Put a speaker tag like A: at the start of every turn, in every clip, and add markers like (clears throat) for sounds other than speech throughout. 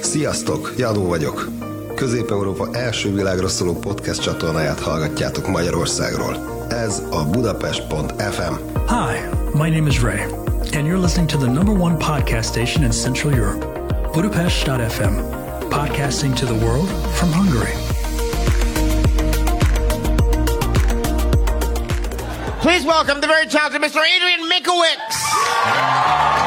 A: Sziasztok, Jadó vagyok. Közép-Európa első világra szóló podcast csatornáját hallgatjátok Magyarországról. Ez a Budapest.fm.
B: Hi, my name is Ray, and you're listening to the number one podcast station in Central Europe, Budapest.fm, podcasting to the world from Hungary.
C: Please welcome the very talented Mr. Adrian Minkowitz.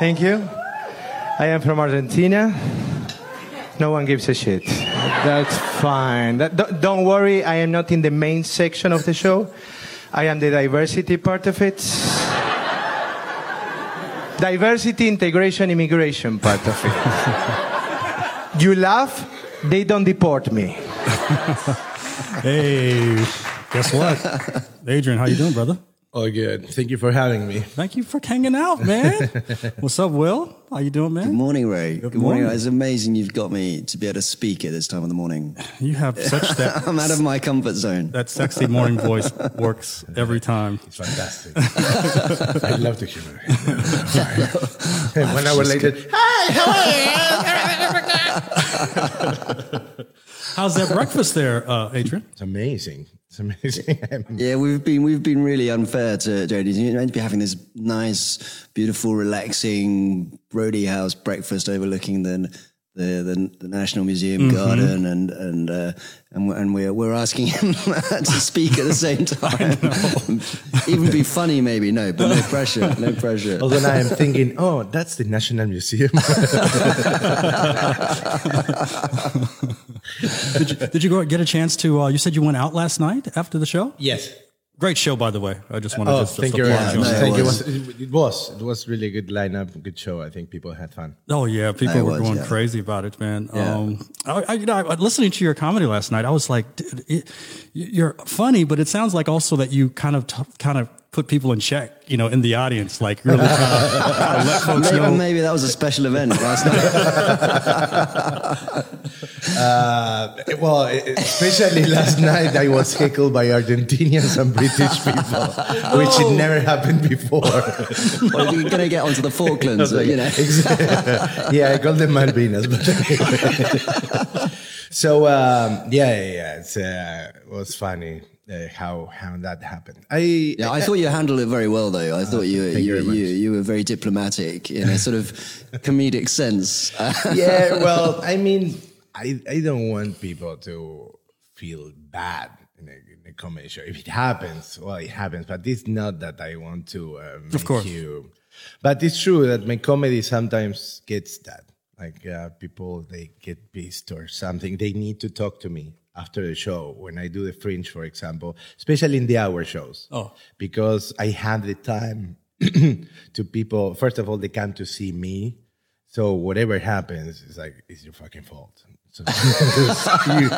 D: Thank you. I am from Argentina. No one gives a shit. That's fine. That, don't, don't worry, I am not in the main section of the show. I am the diversity part of it. diversity, integration, immigration part of it. (laughs) you laugh, they don't deport me.
E: Hey, guess what? (laughs) Adrian, how you doing, brother?
F: Oh, good. Thank you for having me.
E: Thank you for hanging out, man. (laughs) What's up, Will? How you doing, man?
G: Good morning, Ray. Good, morning.
E: morning.
G: It's amazing you've got me to be able to speak at this time of the morning.
E: You have such (laughs) that
G: I'm out of my comfort zone.
E: that sexy morning voice works every time.
F: It's fantastic. (laughs) I love the humor. One hour later, hi, hello.
E: How's that breakfast there, uh, Adrian?
F: it's amazing. It's amazing. (laughs)
G: Yeah, we've been we've been really unfair to Jodie. You're meant to be having this nice, beautiful, relaxing Brody House breakfast overlooking the the, the, the National Museum garden, and and uh, and we're, and we're we're asking him (laughs) to speak at the same (laughs) time. Even be funny, maybe no, but no pressure, no pressure. (laughs)
F: Although now I'm thinking, oh, that's the National Museum.
E: Did you, did you go get a chance to? Uh, you said you went out last night after the show.
F: yes.
E: Great show, by the way. I just wanted to
F: Oh,
E: just, just
F: thank you very
E: applaud you on
G: no.
F: Thank
G: it
F: you. It
G: was.
F: was, it was. Really good lineup, good show. I think people had fun.
E: Oh yeah, people
G: It
E: were
G: was,
E: going
G: yeah.
E: crazy about it, man.
G: Yeah.
E: Um, I, I, you know, I, listening to your comedy last night, I was like, dude, it, you're funny, but it sounds like also that you kind of t- kind of put people in check, you know, in the audience, like really kind of, kind of let folks
G: Maybe,
E: know.
G: maybe that was a special event last night. (laughs)
F: Uh, well, especially last night, I was heckled by Argentinians and British people, which it never happened before. (laughs)
G: well, you're going to get onto the Falklands, (laughs) you know.
F: Exactly. yeah, I call them Malvinas. But anyway. so um, yeah, yeah, yeah, it's, uh, it was funny uh, how how that happened. I
G: Yeah, I thought you handled it very well, though. I thought you,
F: you
G: you, you, you were very diplomatic in a sort of (laughs) comedic sense. (laughs)
F: yeah, well, I mean, I I don't want people to feel bad in a, in a comedy show. If it happens, well, it happens. But it's not that I want to uh, make
E: course.
F: you. But it's true that my comedy sometimes gets that. Like uh, people, they get pissed or something. They need to talk to me after the show when I do the Fringe, for example, especially in the hour shows.
E: Oh.
F: because I have the time (clears throat) to people. First of all, they come to see me. So whatever happens, it's like it's your fucking fault. So (laughs) you,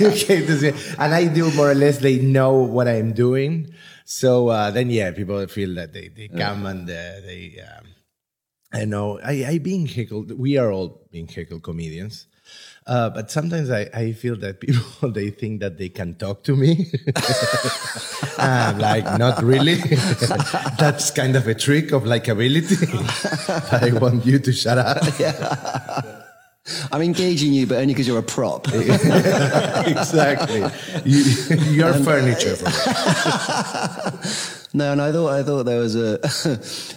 F: you came to see, and I do more or less. They know what I'm doing. So uh, then, yeah, people feel that they they come and uh, they. Um, I know I I being heckled. We are all being heckled comedians. Uh, but sometimes I, I feel that people (laughs) they think that they can talk to me. (laughs) I'm like, not really. (laughs) That's kind of a trick of likability. I want you to shut up.
G: I'm engaging you, but only because you're a prop.
F: exactly. You, you're furniture for me.
G: No, and I thought I thought there was a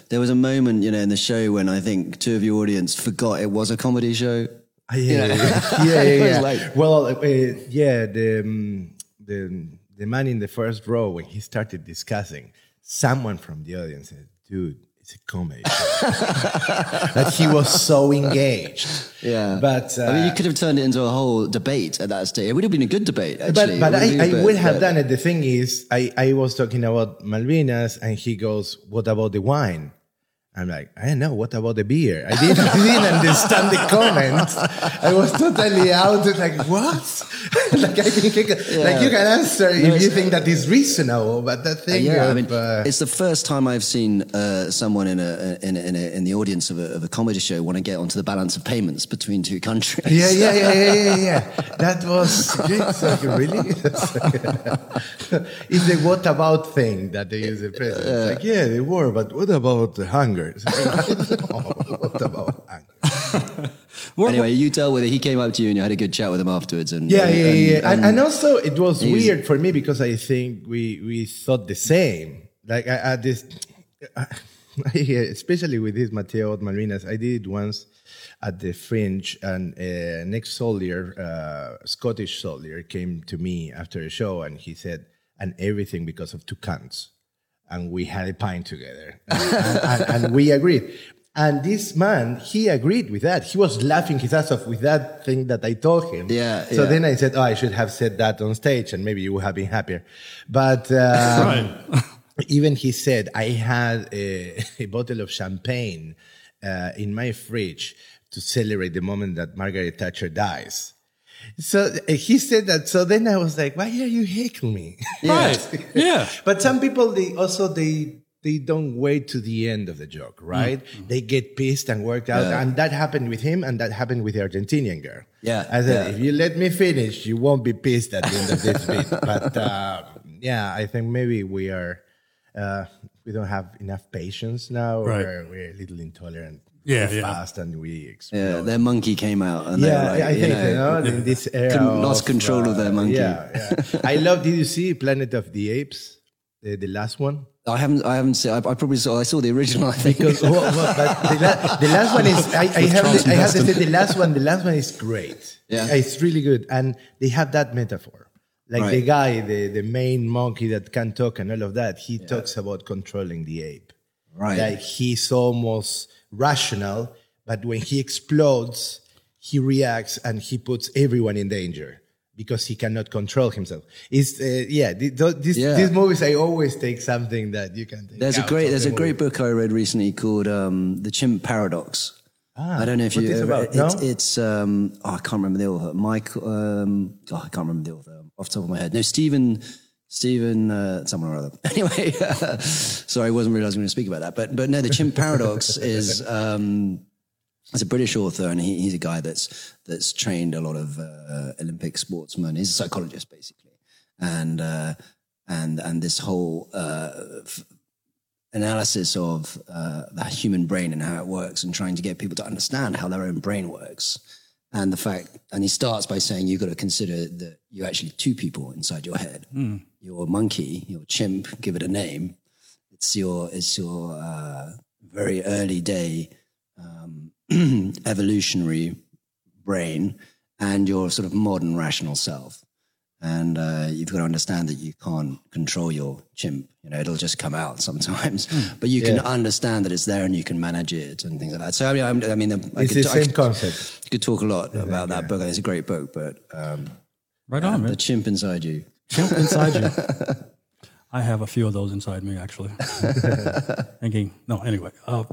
G: there was a moment, you know, in the show when I think two of your audience forgot it was a comedy show.
F: Ah, Yeah, yeah, yeah. yeah, (laughs) yeah, well, uh, yeah, the, um, the the man in the first row when he started discussing, someone from the audience said, "Dude, it's a comedy." that (laughs) he was so engaged.
G: Yeah,
F: but uh,
G: I mean, you could have turned it into a whole debate at that stage. It would have been a good debate, actually.
F: but
G: would
F: I, I would have
G: but-
F: done it. The thing is, I, I was talking about Malvinas, and he goes, "What about the wine?" I'm like, I don't know. What about the beer? I didn't, (laughs) I didn't understand the comment. I was totally out. Like what? (laughs) like I think, like you can answer if you think that is reasonable, but that thing.
G: yeah, I
F: of,
G: mean,
F: uh,
G: it's the first time I've seen uh, someone in a in a, in, a, in the audience of a, of a comedy show want to get onto the balance of payments between two countries.
F: yeah, yeah, yeah, yeah, yeah, yeah. (laughs) That was it's like, really. it's the what about thing that they use the president. It's like, yeah, the war, but what about the hunger? It's (laughs) what about hunger?
G: Anyway, you tell whether he came up to you and you had a good chat with him afterwards. And
F: Yeah,
G: and,
F: yeah, yeah. And,
G: and-
F: and also, it was
G: he's-
F: weird for me because I think we we thought the same. Like I had this, (laughs) especially with this Mateo Malvinas, I did it once at the Fringe, and uh, next soldier, uh, Scottish soldier, came to me after a show, and he said, "And everything because of two cunts." And we had a pint together. And, (laughs) and- and- and we agreed. And this man he agreed with that. He was laughing his ass off with that thing that i told him.
G: Yeah,
F: so
G: yeah.
F: then i said oh i should have said that on stage and maybe you would have been happier. But um, (laughs) even he said i had a, (laughs) a bottle of champagne uh, in my fridge to celebrate the moment that margaret thatcher dies so uh, he said that. So then I was like, "Why are you heckling me?"
E: Right. (laughs) Yeah.
F: But some people, they also they they don't wait to the end of the joke, right? They get pissed and worked out,
G: Yeah.
F: and that happened with him, and that happened with the Argentinian girl.
G: Yeah,
F: I said,
G: yeah.
F: if you let me finish, you won't be pissed at the end of this bit. (laughs) But uh, yeah, I think maybe we are. Uh, we don't have enough patience now.
E: Right.
F: We're, we're a little intolerant.
E: Yeah, yeah.
F: fast, and we explode.
G: yeah, their monkey came out and they
F: Yeah,
G: were like,
F: I
G: you
F: think
G: know,
F: you know, in this era
G: couldn't- lost
F: of,
G: control of their uh, monkey.
F: Yeah, yeah. I love. Did you see Planet of the Apes, the, the last one?
G: I haven't, I haven't seen. I, I probably saw. I saw the original. I think.
F: Because well, well, but the, la- the last one is. I, I have. The, I have to say the last one. The last one is great.
G: Yeah.
F: it's really good, and they have that metaphor. Like the guy, the, the main monkey that can talk and all of that, he talks about controlling the ape.
G: Right.
F: Like he's almost rational, but when he explodes, he reacts and he puts everyone in danger because he cannot control himself. It's uh, yeah, th- th- this,
G: Yeah.
F: these movies I always take something that you can. Take
G: There's a great there's
F: the
G: a great book I read recently called um, The Chimp Paradox. I don't know if you
F: is
G: ever,
F: about? No?
G: it's, it's um, oh, I can't remember the author. Michael um, oh, I can't remember the author off the top of my head. No, Stephen Stephen uh, someone or other. (laughs) Anyway, (laughs) sorry, I wasn't really I was going to speak about that. But but no, the Chimp Paradox (laughs) is um, it's a British author, and he, he's a guy that's that's trained a lot of uh, Olympic sportsmen. He's a psychologist, basically, and uh, and and this whole uh, f- analysis of uh, the human brain and how it works, and trying to get people to understand how their own brain works, and the fact. And he starts by saying you've got to consider that you're actually two people inside your head. Your monkey, your chimp, give it a name. It's your it's your uh, very early day um, (clears throat) evolutionary brain and your sort of modern rational self. And uh, you've got to understand that you can't control your chimp. You know, it'll just come out sometimes, (laughs) but you can understand that it's there and you can manage it and things like that. So I mean, I'm, I mean, I
F: It's
G: could,
F: the
G: I
F: same
G: could-
F: concept.
G: could talk a lot about that book. It's a great book, but um,
E: Right on,
G: the
E: man.
G: chimp inside you.
E: Chimp inside you. (laughs) I have a few of those inside me, actually. (laughs) Thinking, no, anyway. Uh,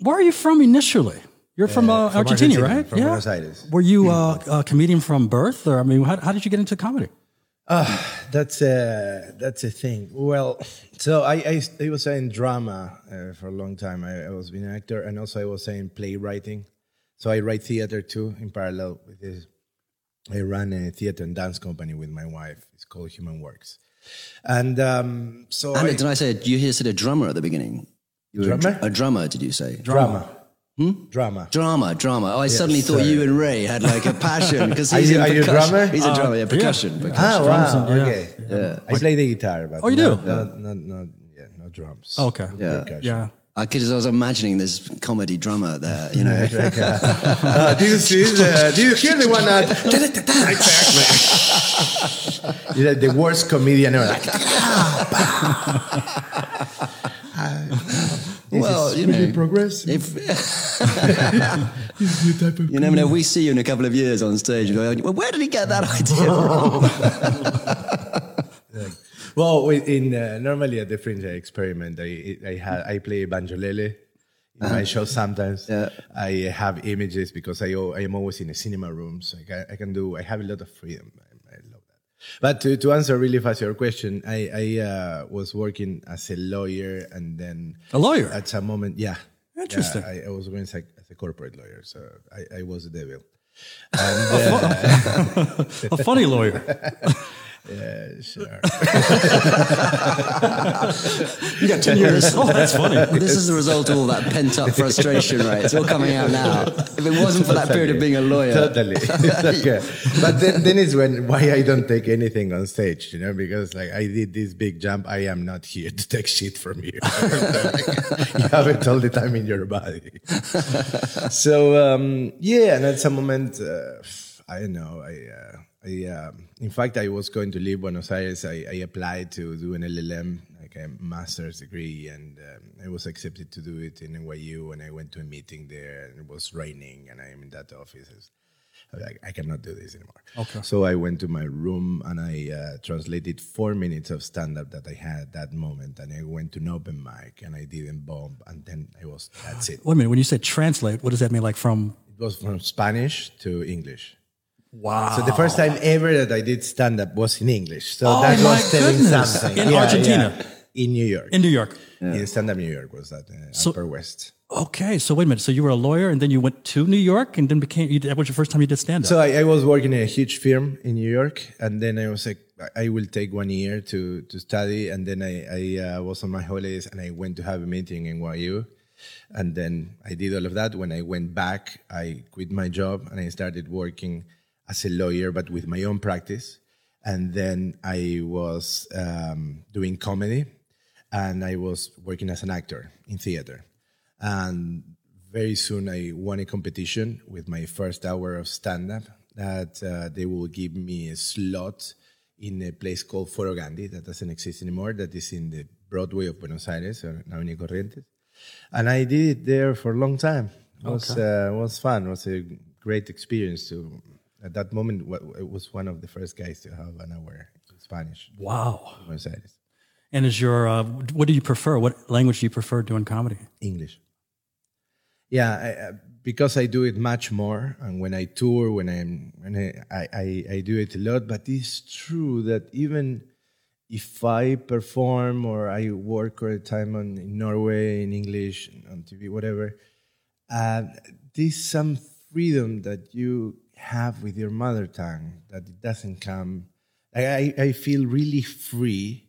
E: where are you from initially? You're from, uh,
F: from
E: Argentina,
F: Argentina,
E: right?
F: from Buenos Aires.
E: Were you uh, a comedian from birth, or I mean, how, how did you get into comedy?
F: That's a that's a thing. Well, so I I, I was saying drama uh, for a long time. I, I was being an actor, and also I was saying playwriting. So I write theater too in parallel with this. I run a theater and dance company with my wife. It's called Human Works, and um, so
G: And
F: I,
G: did I say you hear said a drummer at the beginning? You were a
F: Drummer?
G: dr- A, drummer, did you say?
F: drama, drama.
G: Drama, drama. Oh, I suddenly thought
F: sorry.
G: you and Ray had like a passion because
F: Are
G: he's
F: you-
G: in
F: are you a
G: percussion.
F: drummer?
G: He's a drummer, yeah, percussion. percussion.
F: Ah, wow.
E: and- yeah.
F: Okay.
G: Yeah.
F: I play the guitar, but
E: Oh, you
F: not,
E: do?
F: Not, not, not, yeah, no drums.
E: Okay.
G: Yeah.
F: Percussion.
E: Yeah.
G: I, could, I was imagining this comedy drummer there, you know. (laughs) (laughs)
F: Uh, do you see? The, do you hear the one that? exactly. You're like the worst comedian ever. Like, (laughs)
G: well, (laughs) you know,
F: progressive.
G: if, you never know. We see you in a couple of years on stage. Go, well, where did he get that idea from? (laughs)
F: Well, in uh, normally at the Fringe I experiment. I I had I play banjolele in my show sometimes.
G: Yeah.
F: I have images because I I am always in a cinema room, so I can, I can do. I have a lot of freedom. I, I love that. But to, to answer really fast your question, I I uh, was working as a lawyer, and then
E: A lawyer?
F: at some moment, yeah.
E: Interesting.
F: Yeah, I, I was working as a, as a corporate lawyer, so I, I was (laughs) a devil. And, uh, (laughs)
E: A funny lawyer. (laughs)
F: yeah, sure. (laughs)
E: You got 10 years. (laughs) Oh, that's funny.
G: This is the result of all that pent up (laughs) frustration, right? It's all coming out now. If it wasn't for that period of being a lawyer,
F: Totally. okay. But then, then is when why I don't take anything on stage, you know, because like I did this big jump. I am not here to take shit from you. you have it all the time in your body. so um, yeah, and at some moment, uh, I don't know. I uh, I um, in fact I was going to leave Buenos Aires. I, I applied to do an LLM, like a master's degree, and um, I was accepted to do it in NYU. And I went to a meeting there, and it was raining, and I am in that office. I like, I cannot do this anymore.
E: Okay.
F: So I went to my room and I uh, translated four minutes of stand up that I had that moment. And I went to an open mic and I didn't bomb. And then I was, that's it.
E: Wait a minute. When you say translate, what does that mean? Like from,
F: It was from Spanish to English.
E: Wow.
F: So the first time ever that I did stand up was in English. So
E: Oh
F: that
E: my
F: was telling
E: goodness.
F: something.
E: In Argentina?
F: In New York.
E: in New York.
F: In stand up New York was that, uh,
E: So-
F: Upper West.
E: Okay. So wait a minute. So you were a lawyer and then you went to New York and then became, you, that was your first time you did stand up.
F: So I, I was working in a huge firm in New York, and then I was like, I I will take one year to to study, and then I I uh, was on my holidays, and I went to have a meeting in NYU, and then I did all of that. When I went back, I quit my job and I started working as a lawyer, but with my own practice, and then I was um, doing comedy, and I was working as an actor in theater. And very soon I won a competition with my first hour of stand up that uh, they will give me a slot in a place called Foro Gandhi that doesn't exist anymore, that is in the Broadway of Buenos Aires, or Avenida Corrientes. And I did it there for a long time. It was, uh, was fun. It was a great experience to, at that moment, it was one of the first guys to have an hour in Spanish
E: wow.
F: in Buenos Aires.
E: And is your, uh, what do you prefer? What language do you prefer doing comedy?
F: English. Yeah, I, uh, because I do it much more, and when I tour, when I'm, when I, I, I, I do it a lot. But it's true that even if I perform or I work all the time on in Norway in English on TV, whatever, uh, there's some freedom that you have with your mother tongue that it doesn't come. I, I, feel really free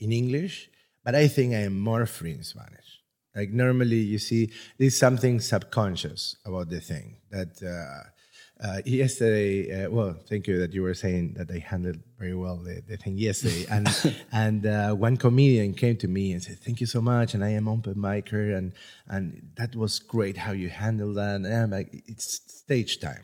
F: in English, but I think I am more free in Spanish. Like normally, you see, there's something subconscious about the thing that. Uh, uh, yesterday, uh, well, thank you that you were saying that I handled very well the, the thing yesterday. And (laughs) and uh, one comedian came to me and said, "Thank you so much." And I am open micer, and and that was great how you handled that. And I'm like, it's stage time.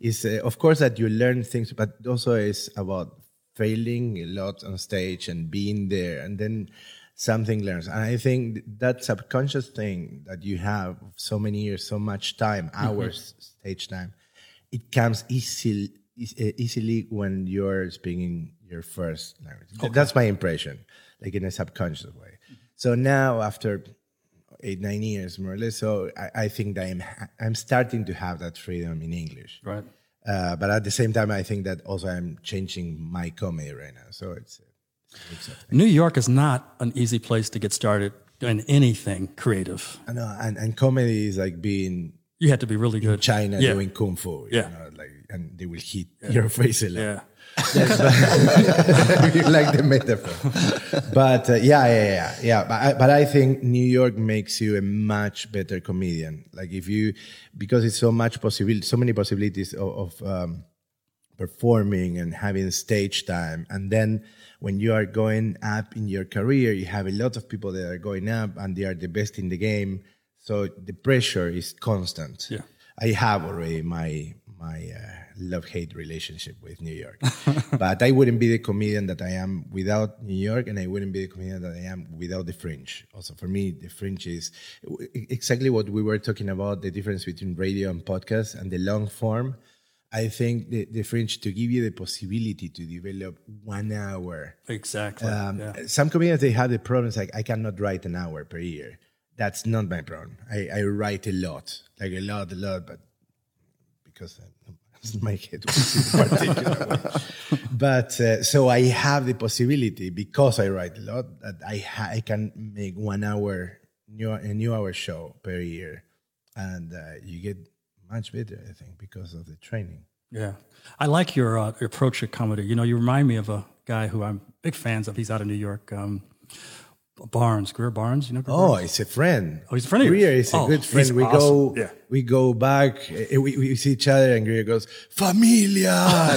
F: It's uh, of course that you learn things, but also it's about failing a lot on stage and being there, and then something learns. And I think that subconscious thing that you have so many years, so much time, mm-hmm. hours stage time, it comes easily uh, easily when you're speaking your first language. That's my impression, like in a subconscious way. Mm-hmm. So now after eight nine years more or less, so I, I think that I'm I'm starting to have that freedom in English.
E: Right.
F: Uh, but at the same time, I think that also I'm changing my comedy right now. So it's, it's
E: New York is not an easy place to get started in anything creative.
F: I know, and, and comedy is like being
E: You have to be really good.
F: China
E: Yeah.
F: doing kung fu. You
E: Yeah.
F: know, like, and they will hit your face a lot.
E: Yeah.
F: You (laughs) like the metaphor. But uh, yeah, yeah, yeah, yeah. But I, but I think New York makes you a much better comedian. Like if you, because it's so much possibility, so many possibilities of, of um, performing and having stage time, and then when you are going up in your career, you have a lot of people that are going up and they are the best in the game. So the pressure is constant.
E: Yeah.
F: I have already my my uh, love hate relationship with New York, (laughs) but I wouldn't be the comedian that I am without New York, and I wouldn't be the comedian that I am without the Fringe. Also, for me, the Fringe is exactly what we were talking about: the difference between radio and podcast, and the long form. I think the, the Fringe to give you the possibility to develop one hour.
E: Exactly.
F: Um,
E: yeah.
F: Some comedians they have the problems like I cannot write an hour per year. That's not my problem. I, I write a lot, like a lot, a lot, but because I, my head was in particular. (laughs) But uh, so I have the possibility because I write a lot that I ha- I can make one hour new a new hour show per year, and uh, you get much better, I think, because of the training.
E: Yeah, I like your, uh, your approach to comedy. You know, you remind me of a guy who I'm big fans of. He's out of New York, um, Barnes, Greer Barnes. You know? Greer
F: Oh,
E: Barnes?
F: it's a friend.
E: Oh, he's a friend of yours?
F: Greer is a
E: Oh,
F: good friend.
E: he's
F: We
E: awesome.
F: go,
E: Yeah.
F: we go back. eh, We, we see each other, and Greer goes, "Familia!" (laughs)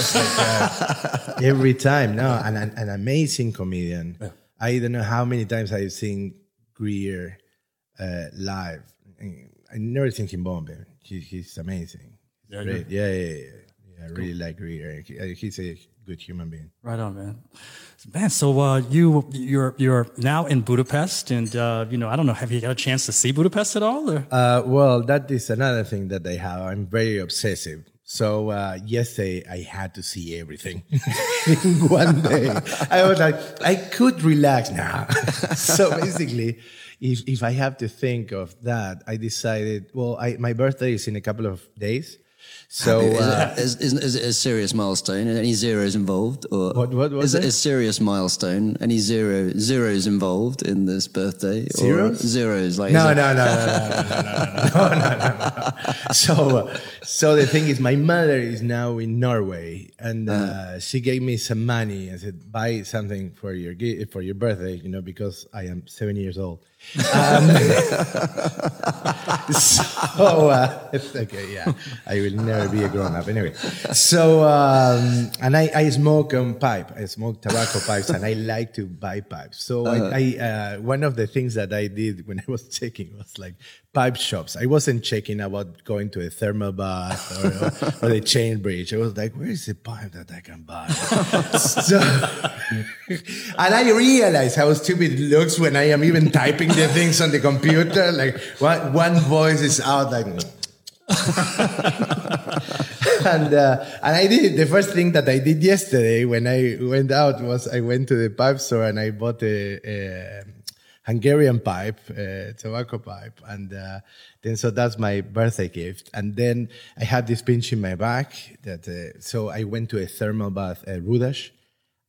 F: Like every time. No, an, an, an amazing comedian. I don't know how many times I've seen Greer uh, live. I never seen him bomb. but He, he's amazing.
E: Yeah,
F: great. Yeah, yeah, yeah, yeah. I really like Greer. He- uh, he's a good human being.
E: Right on, man. Man, so uh, you you're you're now in Budapest, and uh, you know I don't know. Have you got a chance to see Budapest at all? Or?
F: Uh, well, that is another thing that I have. I'm very obsessive. So uh, yesterday I had to see everything (laughs) in one day. I was like, I could relax now. (laughs) so basically, if if I have to think of that, I decided. Well, I, my birthday is in a couple of days. So
G: is,
F: uh,
G: it, is, is, is it a serious milestone? Any zeros involved, or
F: What- what was
G: is it
F: it?
G: a serious milestone? Any zero zeros involved in this birthday? Or
F: Zeros?
G: zeros, like
F: no,
G: is it-
F: no, no, no, no, no, no, no, no, no, no. So, uh, so the thing is, my mother is now in Norway, and uh, she gave me some money and said, "Buy something for your for your birthday," you know, because I am seven years old. Um, (laughs) so, uh, (laughs) okay, yeah, I will never be a grown up anyway. So, um, and I, I smoke um, pipe, I smoke tobacco pipes, and I like to buy pipes. So, I, I uh, one of the things that I did when I was (laughs) checking was like pipe shops. I wasn't checking about going to a thermal bath or, or, the chain bridge. I was like, where is the pipe that I can buy? so, and I realized how stupid it looks when I am even typing the things on the computer. Like one, one voice is out like. (laughs) and uh, and I did the first thing that I did yesterday when I went out was I went to the pipe store and I bought a, a Hungarian pipe, uh, tobacco pipe, and uh, then so that's my birthday gift. And then I had this pinch in my back that uh, so I went to a thermal bath at Rudas.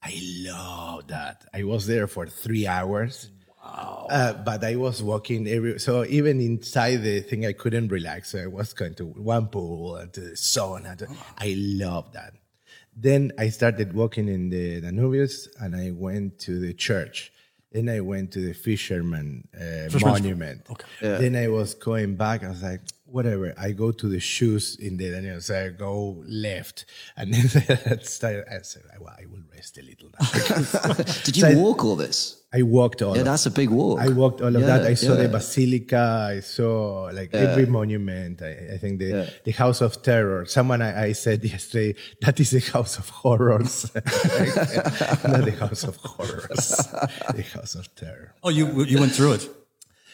F: I love that. I was there for three hours. Wow. Uh, but I was walking every, so even inside the thing, I couldn't relax. So I was going to one pool and to the sauna. To, I love that. Then I started walking in the Danubius and I went to the church. Then I went to the fisherman uh, monument.
E: Okay.
F: Then I was going back. I was like, whatever. I go to the shoes in the Daniel. So I go left. And then (laughs) I started, I said, well, I will rest a little now. (laughs)
G: Did you
F: So I-
G: walk all this?
F: I walked all
G: Yeah,
F: of
G: that's a big walk.
F: I walked all of
G: Yeah,
F: that. I saw the basilica. I saw like every monument. I, I think the
G: Yeah.
F: the House of Terror. Someone I, I said yesterday that is the House of Horrors, (laughs) not the House of Horrors, the House of Terror.
E: Oh, you you went through it.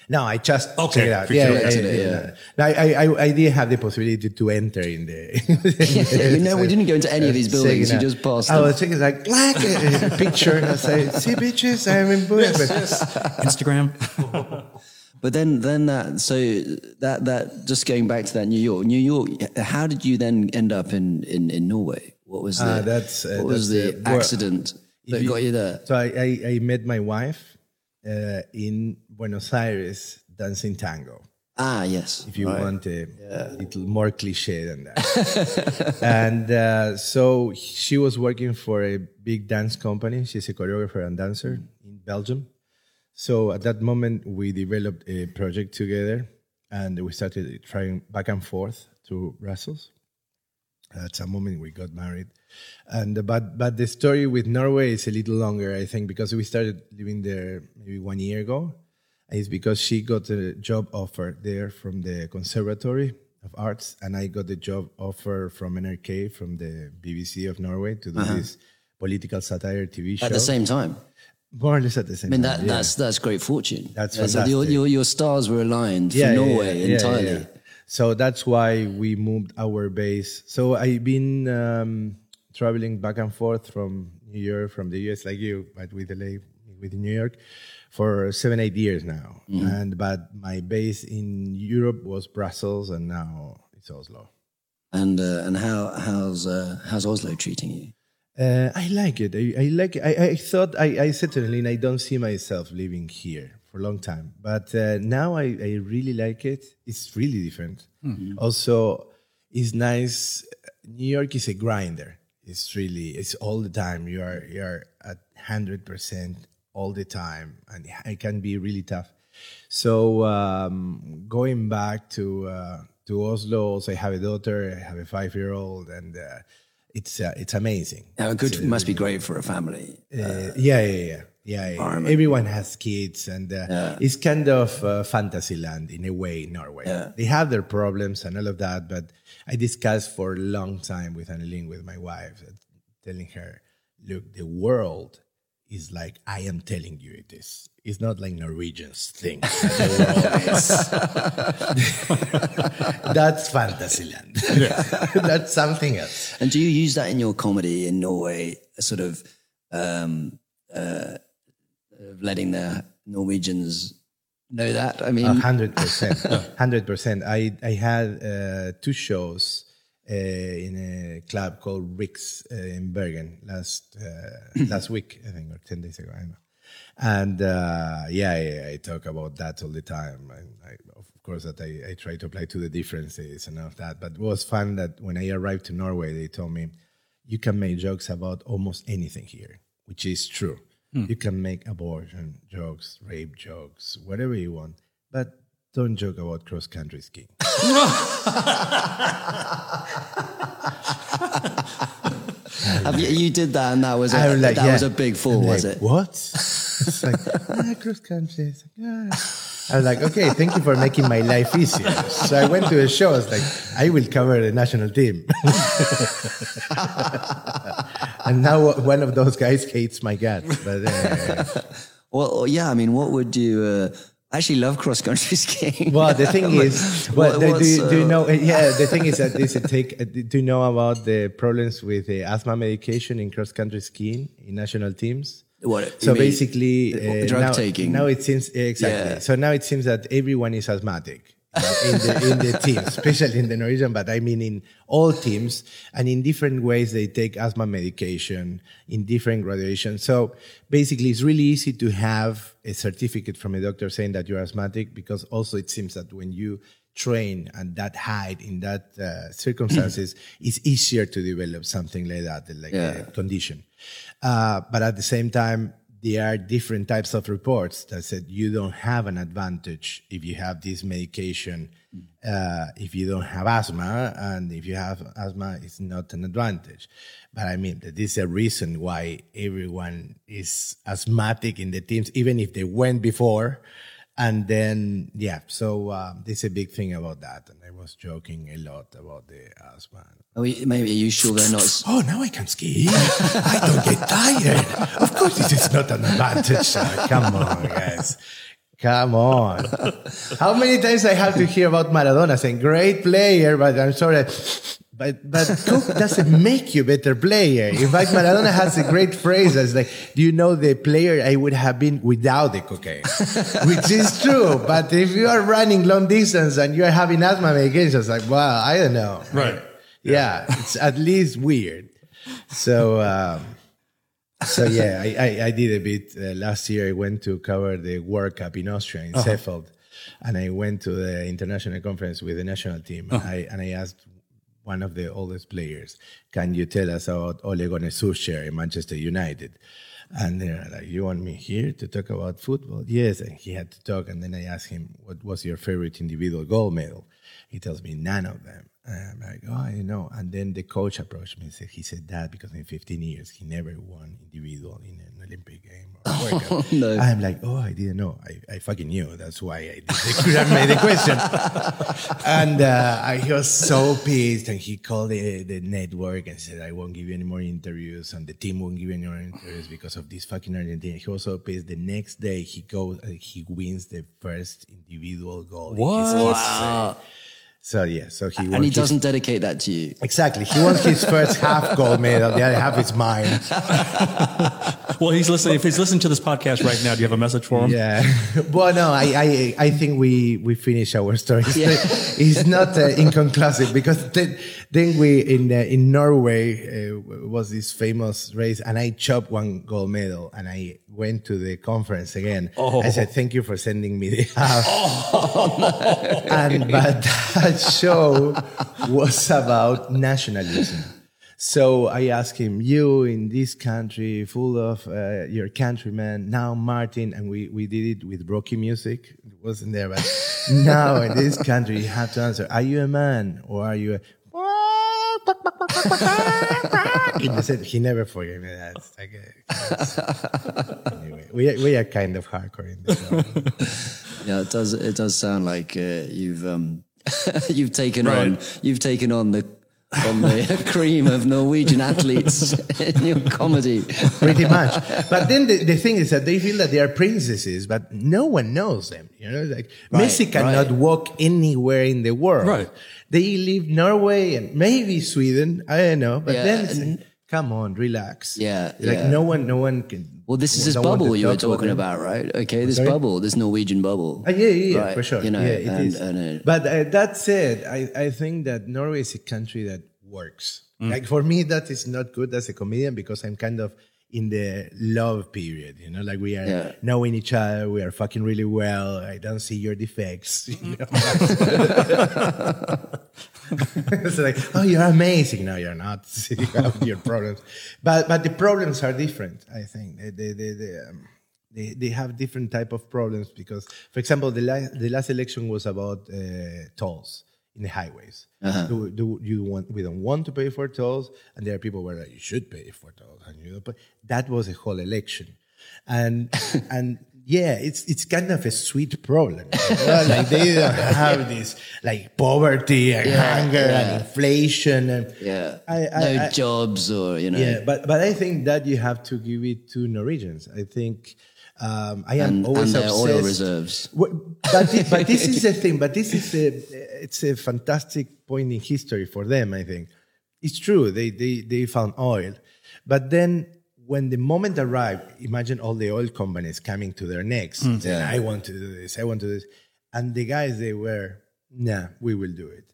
F: No, I just
E: Okay,
F: out. Yeah, yeah,
G: Entered
F: yeah, yeah. No, I, I, I did have the possibility to enter in the.
G: no, we (laughs) didn't go into any of these buildings. You just passed
F: I
G: them.
F: was checking like black a picture, and I say, "See, bitches, I'm in Budapest."
E: Instagram. (laughs)
G: But then, then that so that that just going back to that New York, New York. How did you then end up in in, in Norway? What was the
F: Ah, that's, uh,
G: what was the
F: the-
G: accident that got you there?
F: So I, I, I met my wife uh, in Buenos Aires dancing tango.
G: Ah, yes.
F: If you want a little more cliche than that. (laughs) and uh, so she was working for a big dance company. She's a choreographer and dancer in Belgium. So at that moment, we developed a project together and we started trying back and forth to Brussels. At some moment, we got married. And but but the story with Norway is a little longer, I think, because we started living there maybe one year ago. It's because she got a job offer there from the Conservatory of Arts, and I got the job offer from NRK, from the BBC of Norway, to do this political satire TV show.
G: At the same time.
F: more or less at the same
G: I mean,
F: time. yeah.
G: that's that's great fortune.
F: That's
G: Uh, so your, your your stars were aligned for
F: Yeah, yeah,
G: Norway
F: yeah,
G: entirely.
F: So that's why we moved our base. So I've been um, traveling back and forth from New York, from the US, like you, but with LA, with New York, for seven, eight years now. And but my base in Europe was Brussels, and now it's Oslo.
G: And uh, and how how's uh, how's Oslo treating you?
F: Uh, I like it. I, I like it. I, I thought I, I said to Lynn, I don't see myself living here for a long time, but uh, now I, I really like it. It's really different. Also, it's nice. New York is a grinder. It's really it's all the time. You are you are at hundred percent all the time, and it can be really tough. So um, going back to uh, to Oslo, also I have a daughter. I have a five year old, and uh, it's uh, it's amazing.
G: Now, good it must be great for a family.
F: Uh, yeah, yeah, yeah. Yeah, yeah. everyone has kids, and uh, it's kind of uh, fantasy land in a way in Norway. They have their problems and all of that, but I discussed for a long time with Annelien, with my wife, telling her, look, the world is like I am telling you it is. It's not like Norwegians think. that the world (laughs) is- (laughs) That's fantasy land. (laughs) That's something else.
G: And do you use that in your comedy in Norway? Sort of um, uh, of letting the Norwegians know that. I mean,
F: hundred percent, (laughs) hundred percent. I I had uh, two shows uh, in a club called Rick's uh, in Bergen last uh, (clears throat) last week, I think, or ten days ago. I don't know. And uh, yeah, yeah, I talk about that all the time. And I, of course, that I, I try to apply to the differences and all of that. But it was fun that when I arrived to Norway, they told me you can make jokes about almost anything here, which is true. Hmm. You can make abortion jokes, rape jokes, whatever you want, but don't joke about cross country skiing. (laughs) (laughs) (laughs)
G: have you, you did that, and that was a,
F: I was like,
G: that
F: yeah.
G: was a big fall, was
F: like,
G: it?
F: What? It's like, (laughs) ah, cross country. Ah. I was like, okay, thank you for making my life easier. So I went to a show. I was like, I will cover the national team. (laughs) and now one of those guys hates my guts. But uh,
G: Well, yeah. I mean, what would you? Uh, I actually love cross country (laughs) skiing.
F: well, the thing is, (laughs) well,
G: What-
F: do, you, do you
G: uh,
F: know? Yeah, (laughs) the thing is that this take. uh, Do you know about the problems with the asthma medication in cross country skiing in national teams?
G: What,
F: so basically, uh,
G: drug
F: now,
G: taking?
F: Now it seems exactly.
G: Yeah.
F: So now it seems that everyone is asthmatic in the in the teams, especially in the Norwegian, but I mean in all teams, and in different ways they take asthma medication in different graduations. So basically, it's really easy to have a certificate from a doctor saying that you're asthmatic because also it seems that when you train at that height in that uh, circumstances, (clears throat) it's easier to develop something like that, like
G: Yeah.
F: a condition. Uh, but at the same time, there are different types of reports that said you don't have an advantage if you have this medication, uh, if you don't have asthma, and if you have asthma, it's not an advantage. But I mean, this is a reason why everyone is asthmatic in the teams, even if they went before. And then, yeah, so um, there's a big thing about that. And I was joking a lot about the asthma.
G: We, maybe are you sure they're not?
F: Oh, now I can ski. I don't get tired. Of course, this is not an advantage. Uh, come on, guys. Come on. How many times I have to hear about Maradona saying, great player, but I'm sorry. But, but Coke doesn't make you a better player. In fact, Maradona has a great phrase that's like, do you know the player I would have been without the cocaine? (laughs) Which is true. But if you are running long distance and you're having asthma medication, it's like, wow, I don't know.
E: Right.
F: Yeah, it's at least weird. So, um, so yeah, I, I, I did a bit uh, last year. I went to cover the World Cup in Austria in Seefeld, and I went to the international conference with the national team. I, and I asked one of the oldest players, "Can you tell us about Ole Gunnar Solskjaer in Manchester United?" And they're like, "You want me here to talk about football?" Yes, and he had to talk. And then I asked him, "What was your favorite individual gold medal?" He tells me none of them. And I'm like, oh, you know. And then the coach approached me and said, he said that because in 15 years he never won individual in an Olympic game. Or World Cup.
G: no.
F: I'm like, oh, I didn't know. I, I fucking knew. That's why I did the, (laughs) I made the question. and uh, I, he was so pissed. And he called the, the network and said, I won't give you any more interviews. And the team won't give you any more interviews because of this fucking Argentina. He was so pissed. The next day he goes, uh, he wins the first individual goal. in his
E: What?
F: History. So yeah, so he
G: and he
F: his-
G: doesn't dedicate that to you.
F: exactly. He wants his first half gold medal. The other half is mine. (laughs)
E: Well, he's listening. If he's listening to this podcast right now, do you have a message for him?
F: Yeah. (laughs) well, no, I, I, I think we, we finish our story.
G: Yeah. (laughs)
F: it's not uh, inconclusive because then, then we in uh, in Norway uh, was this famous race, and I chopped one gold medal, and I went to the conference again. I said, "Thank you for sending me the (laughs) half." and but that show was about nationalism. So I asked him, "You in this country, full of uh, your countrymen, now Martin," and we we did it with Rocky music. It wasn't there, but now in this country, you have to answer: Are you a man or are you a? He said he never forgave me that. It's like, anyway, we are, we are kind of hardcore in this. show.
G: Yeah, it does. It does sound like uh, you've um, (laughs) you've taken
E: Right.
G: on you've taken on the on the (laughs) cream of Norwegian athletes in your comedy.
F: pretty much. But then the, the thing is that they feel that they are princesses, but no one knows them. You know, like Messi cannot
G: right.
F: walk anywhere in the world.
E: Right.
F: They leave Norway and maybe Sweden. I don't know. But
G: Yeah,
F: then like, come on, relax.
G: Yeah,
F: Like
G: yeah.
F: no one, no one can.
G: Well, this is this
F: to
G: bubble you were talking about, right? Okay, this
F: Sorry?
G: bubble, this Norwegian bubble.
F: Uh, yeah, yeah, yeah,
G: Right,
F: for sure.
G: You know,
F: yeah, it
G: and,
F: is.
G: and, uh,
F: but uh, that said, I, I think that Norway is a country that works.
G: Mm.
F: Like for me, that is not good as a comedian because I'm kind of in the love period. You know, like we are
G: Yeah.
F: knowing each other, we are fucking really well. I don't see your defects. (laughs) You know? (laughs) it's like, oh, you're amazing. No, you're not. (laughs) you have your problems, but but the problems are different. I think they they they. they um, they, they have different type of problems because, for example, the, la- the last election was about uh, tolls in the highways. Do, do you want? We don't want to pay for tolls, and there are people where like, you should pay for tolls, and you don't pay. That was a whole election, and (laughs) and yeah, it's it's kind of a sweet problem. you know? like they don't (laughs) have this like poverty and hunger and inflation and
G: yeah,
F: I, I,
G: no
F: I-
G: jobs or you know,
F: yeah, but but I think that you have to give it to Norwegians. I think um, I am
G: and,
F: always
G: and their
F: obsessed.
G: oil reserves.
F: But thi- but this is the (laughs) thing. But this is a it's a fantastic point in history for them. I think it's true. They they they found oil, but then when the moment arrived, imagine all the oil companies coming to their necks. Mm. saying, I want to do this. I want to do this, and the guys they were, nah, we will do it.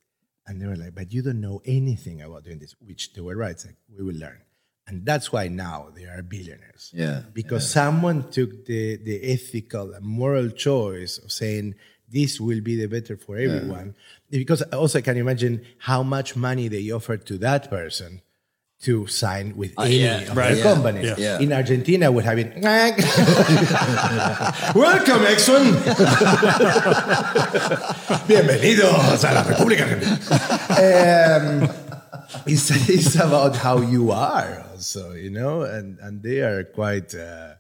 F: And they were like, but you don't know anything about doing this, which they were right. It's like, we will learn. And that's why now they are billionaires.
G: Yeah,
F: Because someone took the, the ethical and moral choice of saying, this will be the better for everyone. Because also I can imagine how much money they offered to that person to sign with any
G: yeah,
F: of
G: right,
F: their
G: yeah,
F: companies.
G: yeah. Yeah.
F: In Argentina, would have been, (laughs) welcome, Exxon. (laughs) Bienvenidos a la República Argentina. (laughs) Um, it's, it's about how you are also, you know, and, and they are quite, uh,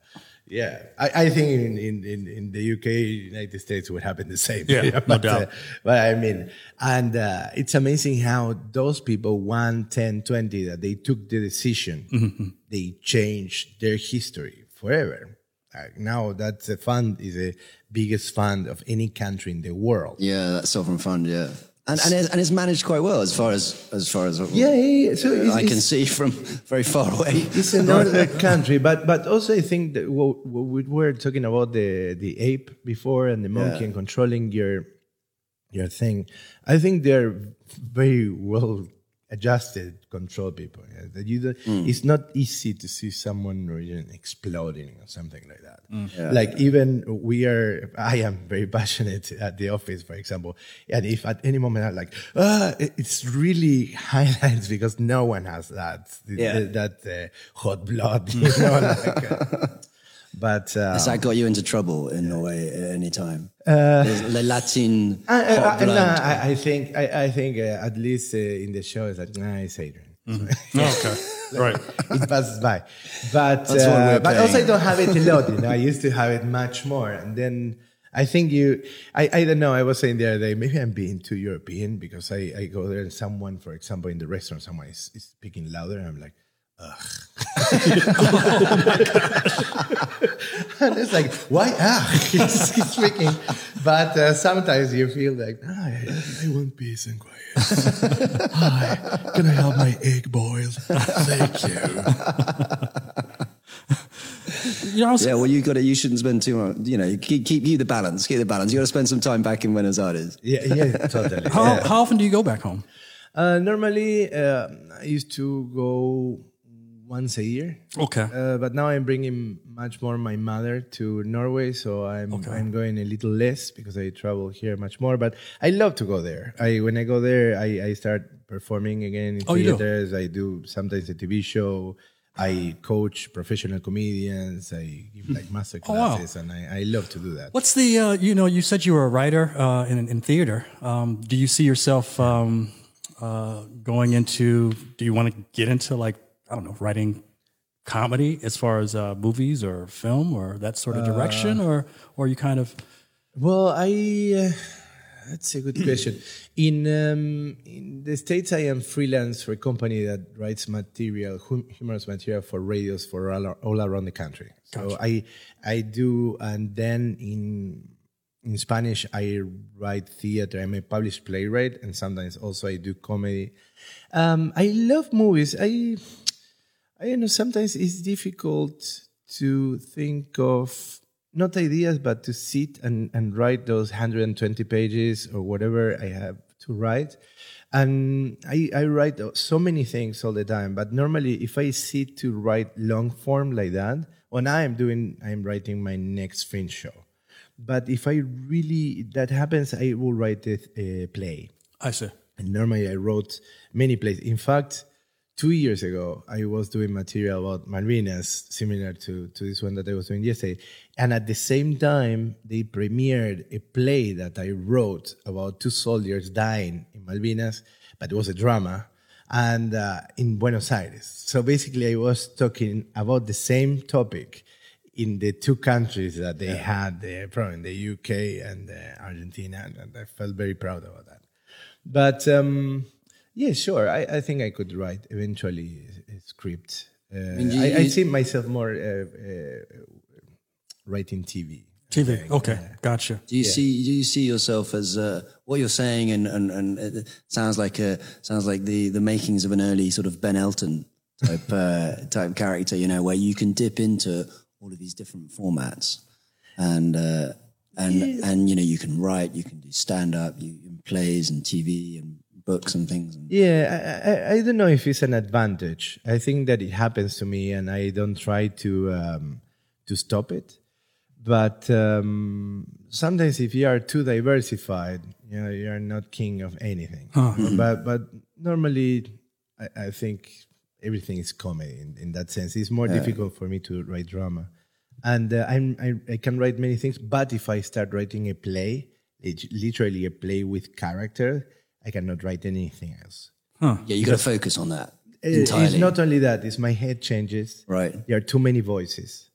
F: yeah. I, I think in, in, in, in the UK, United States would happen the same.
E: Yeah, (laughs) no
F: but,
E: doubt.
F: Uh, but I mean, and uh, it's amazing how those people, 1, 10, 20, that they took the decision,
E: Mm-hmm.
F: they changed their history forever. Like now that the fund is the biggest fund of any country in the world.
G: yeah, that sovereign fund. Yeah, and and it's, and it's managed quite well as far as as far as
F: Yeah, yeah, yeah. So it's,
G: I can see from very far away.
F: It's another country, but but also I think that what, what we were talking about the the ape before and the monkey
G: Yeah.
F: and controlling your your thing. I think they're very well adjusted control people. yeah, That you don't, it's not easy to see someone Norwegian exploding or something like that. Like even we are, I am very (laughs) passionate at the office, for example. And if at any moment I'm like, ah, it's really (laughs) highlights because no one has that,
G: Yeah.
F: that uh, hot blood, (laughs) you know. like, uh, but uh,
G: Has that got you into trouble in Norway at any time? the, the Latin (laughs)
F: I, I,
G: hot
F: I, no. I, I think I, I think uh, at least uh, in the show it's like nah, it's Adrian. (laughs)
E: okay. Right. (laughs)
F: it passes by, but
G: That's what
F: uh,
G: we're
F: but also I don't have it a lot. You know, I used to have it much more, and then I think you. I, I don't know. I was saying the other day maybe I'm being too European because I, I go there and someone, for example, in the restaurant, someone is, is speaking louder, and I'm like. And (laughs) it's like, why ah? (laughs) he's, he's speaking. But uh, sometimes you feel like, ah, I, I want peace and quiet. (laughs) Hi, can I have my egg boiled? Thank you.
E: You know, I
G: Yeah, well, you got to. You shouldn't spend too much. You know, keep keep you the balance. Keep the balance. You got to spend some time back in Buenos Aires.
F: Yeah, yeah, totally.
E: how,
F: Yeah.
E: how often do you go back home?
F: Uh, normally, uh, I used to go once a year.
E: Okay.
F: Uh, but now I'm bringing much more my mother to Norway, so I'm I'm going a little less because I travel here much more. But I love to go there. I when I go there, I, I start performing again in
E: Oh, you do?
F: theaters. I do sometimes a TV show. I coach professional comedians. I give like master
E: Oh, wow.
F: classes, and I, I love to do that.
E: What's the, uh, you know, you said you were a writer uh, in, in theater. Um, do you see yourself um, uh, going into, do you want to get into like, I don't know, writing comedy as far as uh, movies or film or that sort of direction? or, or you kind of,
F: Well, I uh, that's a good (clears throat) question. In um, in the states, I am freelance for a company that writes material, hum- humorous material for radios for all, all around the country. So I I do, and then in in Spanish, I write theater. I'm a published playwright, and sometimes also I do comedy. Um, I love movies. I I know sometimes it's difficult to think of not ideas, but to sit and, and write those 120 pages or whatever I have to write. And I, I write so many things all the time, but normally if I sit to write long form like that, when I am doing, I'm writing my next fringe show. But if I really, that happens, I will write a, a play.
E: I see.
F: And normally I wrote many plays. In fact, two years ago, I was doing material about Malvinas, similar to, to this one that I was doing yesterday. And at the same time, they premiered a play that I wrote about two soldiers dying in Malvinas, but it was a drama, and uh, in Buenos Aires. So basically, I was talking about the same topic in the two countries that they had the problem, the UK and uh, Argentina, and I felt very proud about that. But um, yeah, sure. I, I think I could write eventually a, a script. Uh, I,
G: mean, you-
F: I,
G: you-
F: see myself more uh, uh, writing TV.
E: TV. Okay. Gotcha.
G: Do you see? Do you see yourself as uh, what you're saying? And and and it sounds like a sounds like the the makings of an early sort of Ben Elton type uh, (laughs) type character. You know, where you can dip into all of these different formats, and uh, and and you know you can write, you can do stand up, you can plays and TV and books and things.
F: Yeah, I, I, I don't know if it's an advantage. I think that it happens to me, and I don't try to um, to stop it. But um, sometimes, if you are too diversified, you know, you are not king of anything. But but normally, I, I think everything is comedy in, in that sense. It's more difficult for me to write drama, and uh, I'm, I, I can write many things. But if I start writing a play, lit- literally a play with character, I cannot write anything else.
G: yeah, you got to focus on that entirely.
F: It's not only that; it's my head changes.
G: Right.
F: There are too many voices.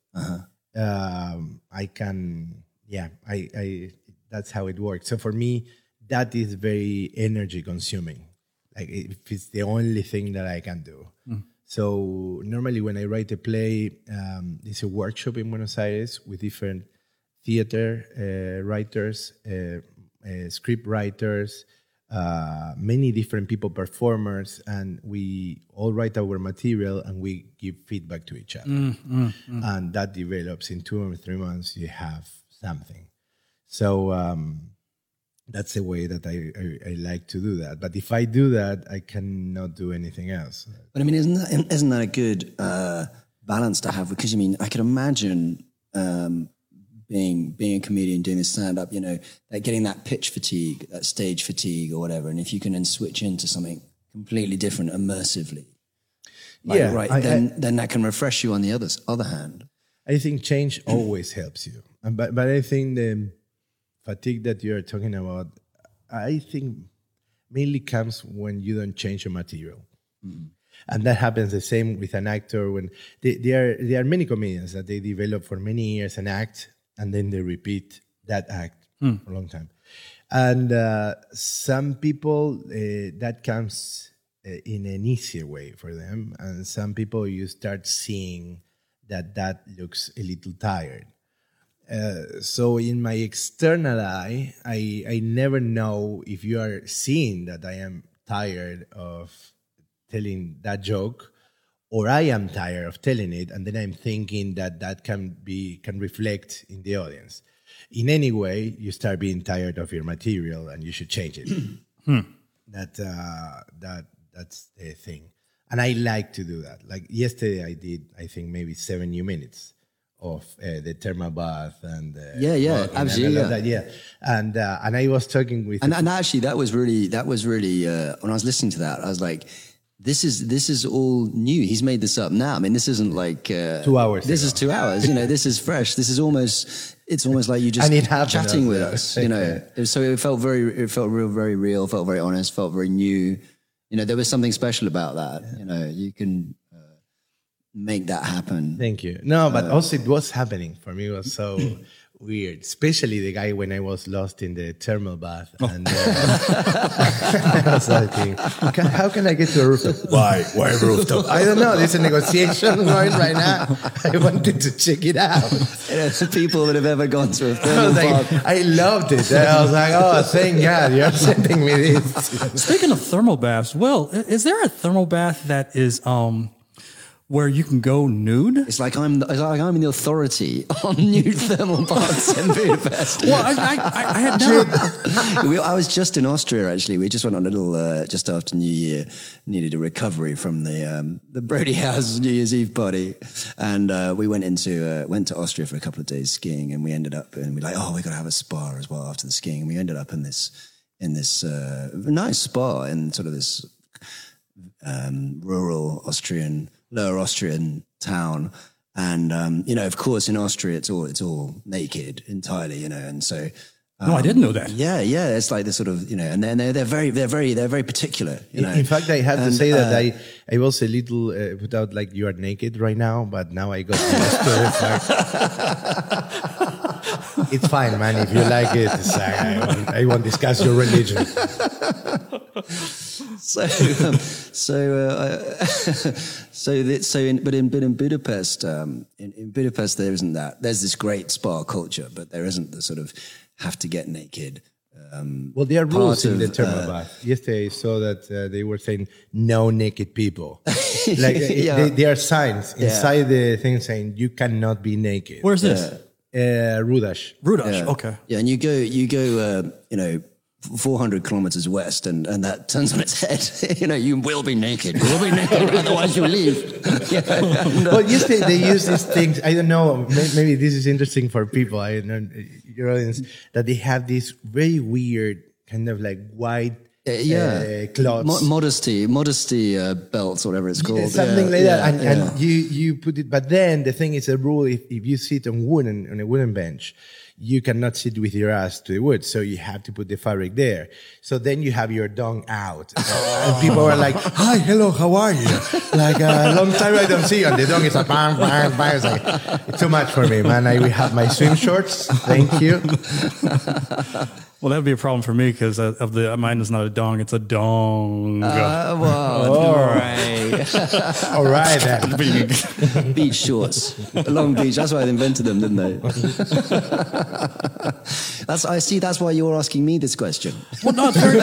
F: Um, I can, yeah, I, I. That's how it works. So for me, that is very energy consuming. Like if it's the only thing that I can do. So normally when I write a play, um, it's a workshop in Buenos Aires with different theater uh, writers, uh, uh, script writers, uh, many different people, performers, and we all write our material and we give feedback to each other. And that develops in two or three months, you have something. So um, that's the way that I, I, I like to do that. But if I do that, I cannot do anything else.
G: But I mean, isn't that isn't that a good uh, balance to have? Because I mean, I can imagine um, being being a comedian doing this stand up. You know, like getting that pitch fatigue, that stage fatigue, or whatever. And if you can then switch into something completely different, immersively, like,
F: Yeah,
G: right,
F: I-
G: then then that can refresh you. On the other other hand,
F: I think change always helps you. And But, but I think the fatigue that you're talking about, I think mainly comes when you don't change your material. Mm-hmm. And that happens the same with an actor when they, there are there are many comedians that they develop for many years and act and then they repeat that act for a long time. And uh, some people uh, that comes uh, in an easier way for them, and some people you start seeing that that looks a little tired. Uh, so in my external eye, I I never know if you are seeing that I am tired of telling that joke, or I am tired of telling it, and then I'm thinking that that can be can reflect in the audience. In any way, you start being tired of your material, and you should change it. (clears throat) That uh, that that's the thing, and I like to do that. Like yesterday, I did I think maybe seven new minutes of uh, the thermal bath and uh,
G: Yeah, yeah,
F: walking and
G: absolutely,
F: of that, yeah. And uh, and I was talking with
G: And, and actually, that was really that was really uh, when I was listening to that, I was like, "This is this is all new. He's made this up now. I mean, this isn't like uh,
F: Two hours
G: This
F: ago.
G: is two hours. You know, this is fresh. This is almost. It's almost like you just
F: And it happened
G: chatting with us. You know, so it felt very, it felt real, very real. Felt very honest. Felt very new. You know, there was something special about that. You know, you can uh, make that happen.
F: Thank you. No, but also it was happening for me. It was so (clears throat) weird, especially the guy when I was lost in the thermal bath, and uh, I was like, "Can- how can I get to a rooftop? Why? Why rooftop? I don't know. There's a negotiation (laughs) going right now. I wanted to check it out.
G: You know, the people that have ever gone to a (laughs) thermal
F: was like,
G: bath.
F: I loved it. I was like, oh, thank God you're sending me this.
E: Speaking of thermal baths, well, is there a thermal bath that is um where you can go nude?
G: It's like I'm, it's like I'm the authority (laughs) on nude thermal baths in Budapest.
E: Well, I, I, I, had never. (laughs)
G: we, I was just in Austria actually. We just went on a little uh, just after New Year. Needed a recovery from the um, the Brody House (laughs) New Year's Eve party, and uh, we went into uh, went to Austria for a couple of days skiing, and we ended up and we like oh we got to have a spa as well after the skiing, and we ended up in this in this uh, nice spa in sort of this um, rural Austrian, lower Austrian town. And um, you know, of course, in Austria, it's all it's all naked entirely, you know, and so
E: No, I didn't know that.
G: yeah, yeah, it's like the sort of you know, and then they're, they're very they're very they're very particular, you know.
F: In fact, I have to
G: And,
F: say that
G: uh,
F: I, I was a little uh, put out like you are naked right now, but now I got used to it. fact. (laughs) It's fine, man. If you like it, it's like, I, won't, I won't discuss your religion. (laughs)
G: so um, so uh, (laughs) so that, so in, but in but in Budapest um, in, in Budapest there isn't that there's this great spa culture but there isn't the sort of have to get naked um,
F: Well, there are rules
G: part
F: in the
G: of,
F: thermal
G: uh,
F: bath. Yesterday, I saw that uh, they were saying no naked people. (laughs) like uh,
G: Yeah.
F: they, there are signs inside the thing saying you cannot be naked.
E: Where's this?
F: uh, Rudas?
E: Rudas.
G: Yeah.
E: Okay.
G: Yeah, and you go, you go, uh, you know, 400 kilometers west, and, and that turns on its head. (laughs) you know, you will be naked. You will be naked, (laughs) otherwise you leave. (laughs) yeah, and, uh,
F: well, they use these things. I don't know. Maybe this is interesting for people. I don't know your audience that they have this very weird kind of like white
G: uh, yeah,
F: uh, cloths.
G: Mo- modesty, modesty uh, belts, whatever it's called.
F: something
G: Yeah,
F: like
G: yeah,
F: that. And, and you, you put it, but then the thing is a rule if, if you sit on wooden, on a wooden bench, you cannot sit with your ass to the wood. So you have to put the fabric there. So then you have your dong out. (laughs) Oh. and people are like, hi, hello, how are you? like uh, a long time I don't see you. And the dong is like, bang, bang, bang. It's like, it's too much for me, man. I will have my swim shorts. Thank you. (laughs)
E: Well, that would be a problem for me because uh, of the mine is not a dong; it's a dong.
G: Uh, (laughs) well, all right.
F: All right then. (laughs)
G: beach shorts, Long Beach. That's why they invented them, didn't they? (laughs) that's I see. That's why you're asking me this question.
E: well, no, it's very,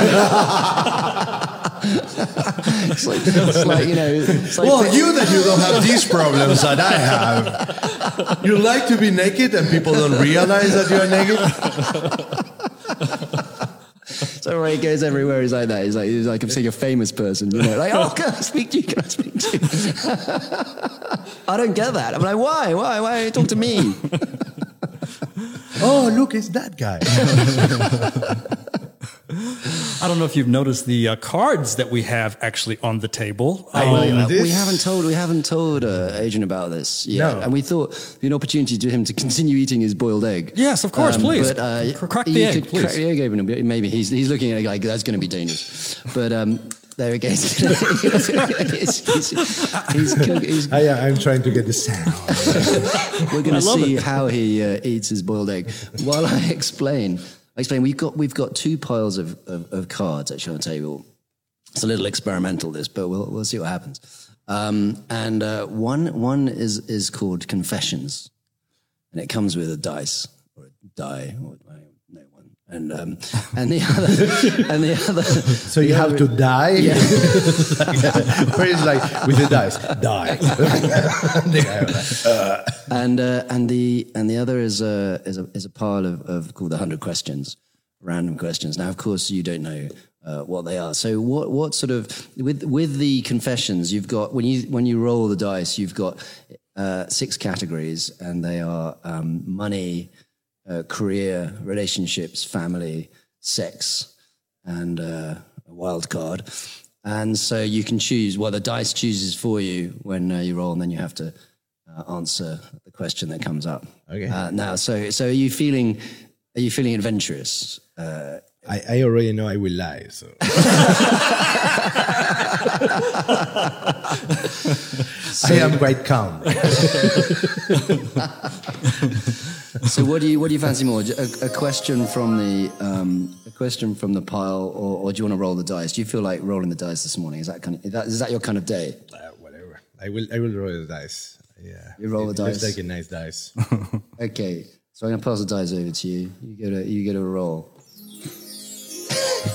G: It's like, it's like you know. It's like
F: Well, you that you don't have these problems that I have. You like to be naked and people don't realize that you're naked? (laughs)
G: So Ray goes everywhere. He's like that. He's like, he's like, I'm seeing a famous person, you know, like, oh, can I speak to you? Can I speak to you? (laughs) I don't get that. I'm like, why? Why? Why talk to me? (laughs)
F: Oh, look, it's that guy.
E: I don't know if you've noticed the uh, cards that we have actually on the table. Um,
F: will.
G: Uh,
F: This-
G: we haven't told we haven't told uh, Adrian about this yet,
F: No.
G: and we thought it'd be an opportunity to him to continue eating his boiled egg.
E: Yes, of course, please.
G: But, uh,
E: Cr- crack the egg,
G: could
E: please.
G: Crack the egg open. Maybe he's he's looking at it like that's going to be dangerous. But um, there he goes. (laughs) he's, he's, he's, cook- he's-
F: I, I'm trying to get the sound. (laughs)
G: we're going to see
E: it.
G: how he uh, eats his boiled egg. While I explain, I explain we've got we've got two piles of, of, of cards actually on the table. It's a little experimental, this, but we'll we'll see what happens. Um, and uh, one one is is called Confessions, and it comes with a dice or a die or and um, and the other and the other. (laughs)
F: So you have to die. (laughs) Where is like with the dice, die. The guy was like, uh,
G: and uh, and the and the other is a is a is a pile of, of called the hundred questions, random questions. Now, of course, you don't know uh, what they are. So, what what sort of with with the confessions you've got when you when you roll the dice, you've got uh, six categories, and they are um, money, uh, career, relationships, family, sex, and uh, a wild card. And so you can choose. Well, the dice chooses for you when uh, you roll, and then you have to uh, answer the question that comes up.
F: Okay.
G: Uh, now, so so are you feeling are you feeling adventurous?
F: I, I already know I will lie. So (laughs) I am quite calm. (laughs)
G: so what do you what do you fancy more? A, a question from the um, a question from the pile, or, or do you want to roll the dice? Do you feel like rolling the dice this morning? Is that kind of is that, is that your kind of day?
F: Uh, whatever. I will. I will roll the dice. Yeah.
G: You roll the
F: It looks
G: dice.
F: like a nice dice. (laughs)
G: Okay, so I'm gonna pass the dice over to you. You get a you get a roll.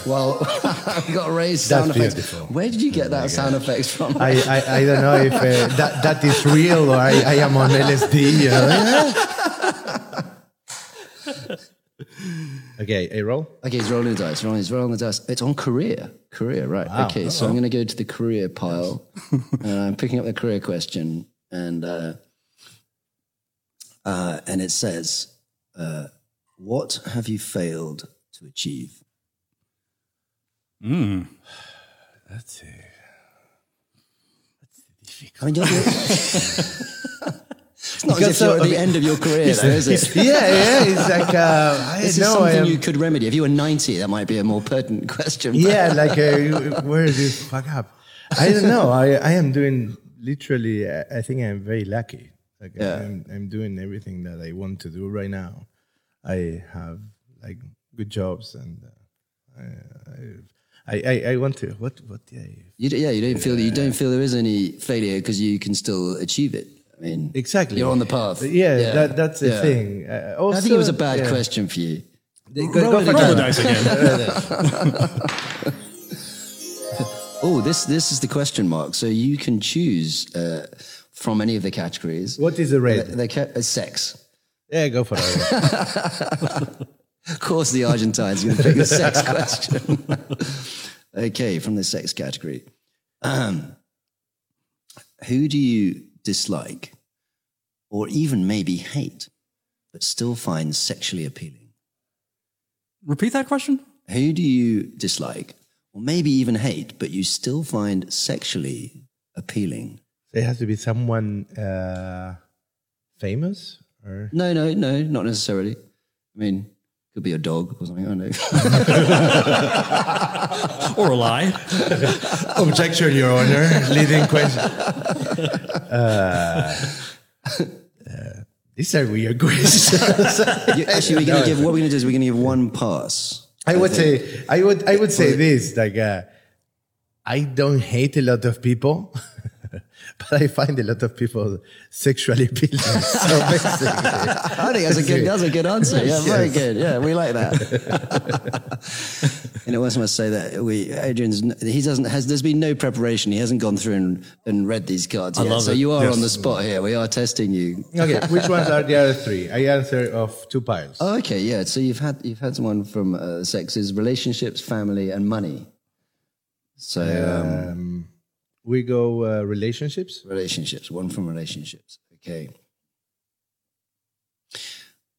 G: Well, (laughs) I've got to raise sound effects. Where did you get that sound effects from?
F: I, I, I don't know if uh, that, that is real or I, I am on LSD. You know? (laughs) okay, a roll.
G: Okay, he's rolling the dice. Rolling, he's rolling the dice. It's on career. Career, right.
F: Wow.
G: Okay, so I'm going to go to the career pile. and (laughs) I'm picking up the career question. And, uh, uh, and it says, uh, What have you failed to achieve?
F: That's it.
G: I mean, you're, (laughs) it's not as if you're at the end of your career, though, is it? (laughs)
F: yeah, yeah. It's like uh, I
G: This is
F: know.
G: Something
F: am,
G: you could remedy. If you were 90, that might be a more pertinent (laughs) question.
F: yeah, like uh, where is this fuck up? I don't know. I I am doing literally. I I think I'm very lucky. Like
G: Yeah.
F: I'm I'm doing everything that I want to do right now. I have like good jobs and uh, I, I I I want to. What what? Yeah.
G: You, d- yeah, you don't feel you don't feel there is any failure because you can still achieve it. I mean,
F: Exactly.
G: You're on the path.
F: Yeah, That, that's the
G: Yeah.
F: thing. Uh, also,
G: I think it was a bad
F: yeah.
G: question for you.
F: Go, go
E: Roll,
F: for
E: roll the
F: that.
E: dice again. (laughs) (laughs)
G: Oh, this this is the question mark. So you can choose uh, from any of the categories.
F: What is the
G: They,
F: red?
G: they ca- uh, sex.
F: Yeah, go for it. (laughs)
G: Of course, the Argentines are going to pick the sex question. Okay, from the sex category. Um, who do you dislike, or even maybe hate, but still find sexually appealing?
E: Repeat that question.
G: Who do you dislike, or maybe even hate, but you still find sexually appealing?
F: So it has to be someone uh, famous, or
G: No, no, no, not necessarily. I mean, could be a dog or something. I don't know. (laughs)
E: Or a lie.
F: objection, Your Honor. Leading question. Uh, uh, these are weird questions. (laughs)
G: Actually, we're going to give. What we're going to do is we're going to give one pass.
F: I would say, I would, I would say this. Like, uh, I don't hate a lot of people, (laughs) but I find a lot of people sexually appealing. So (laughs) basically,
G: I think that's a good. That's a good answer. Yeah, very good. Yeah, we like that. you know, once I must say that we Adrian's he doesn't has there's been no preparation. He hasn't gone through and, and read these cards yet.
E: love
G: so
E: it.
G: you are
E: Yes.
G: on the spot here. We are testing you.
F: okay, (laughs) which ones are the other three? I answer of two piles.
G: Oh, okay, yeah. So you've had you've had someone from uh, sexes, relationships, family, and money. So um,
F: Um, we go uh, relationships.
G: relationships. One from relationships. Okay.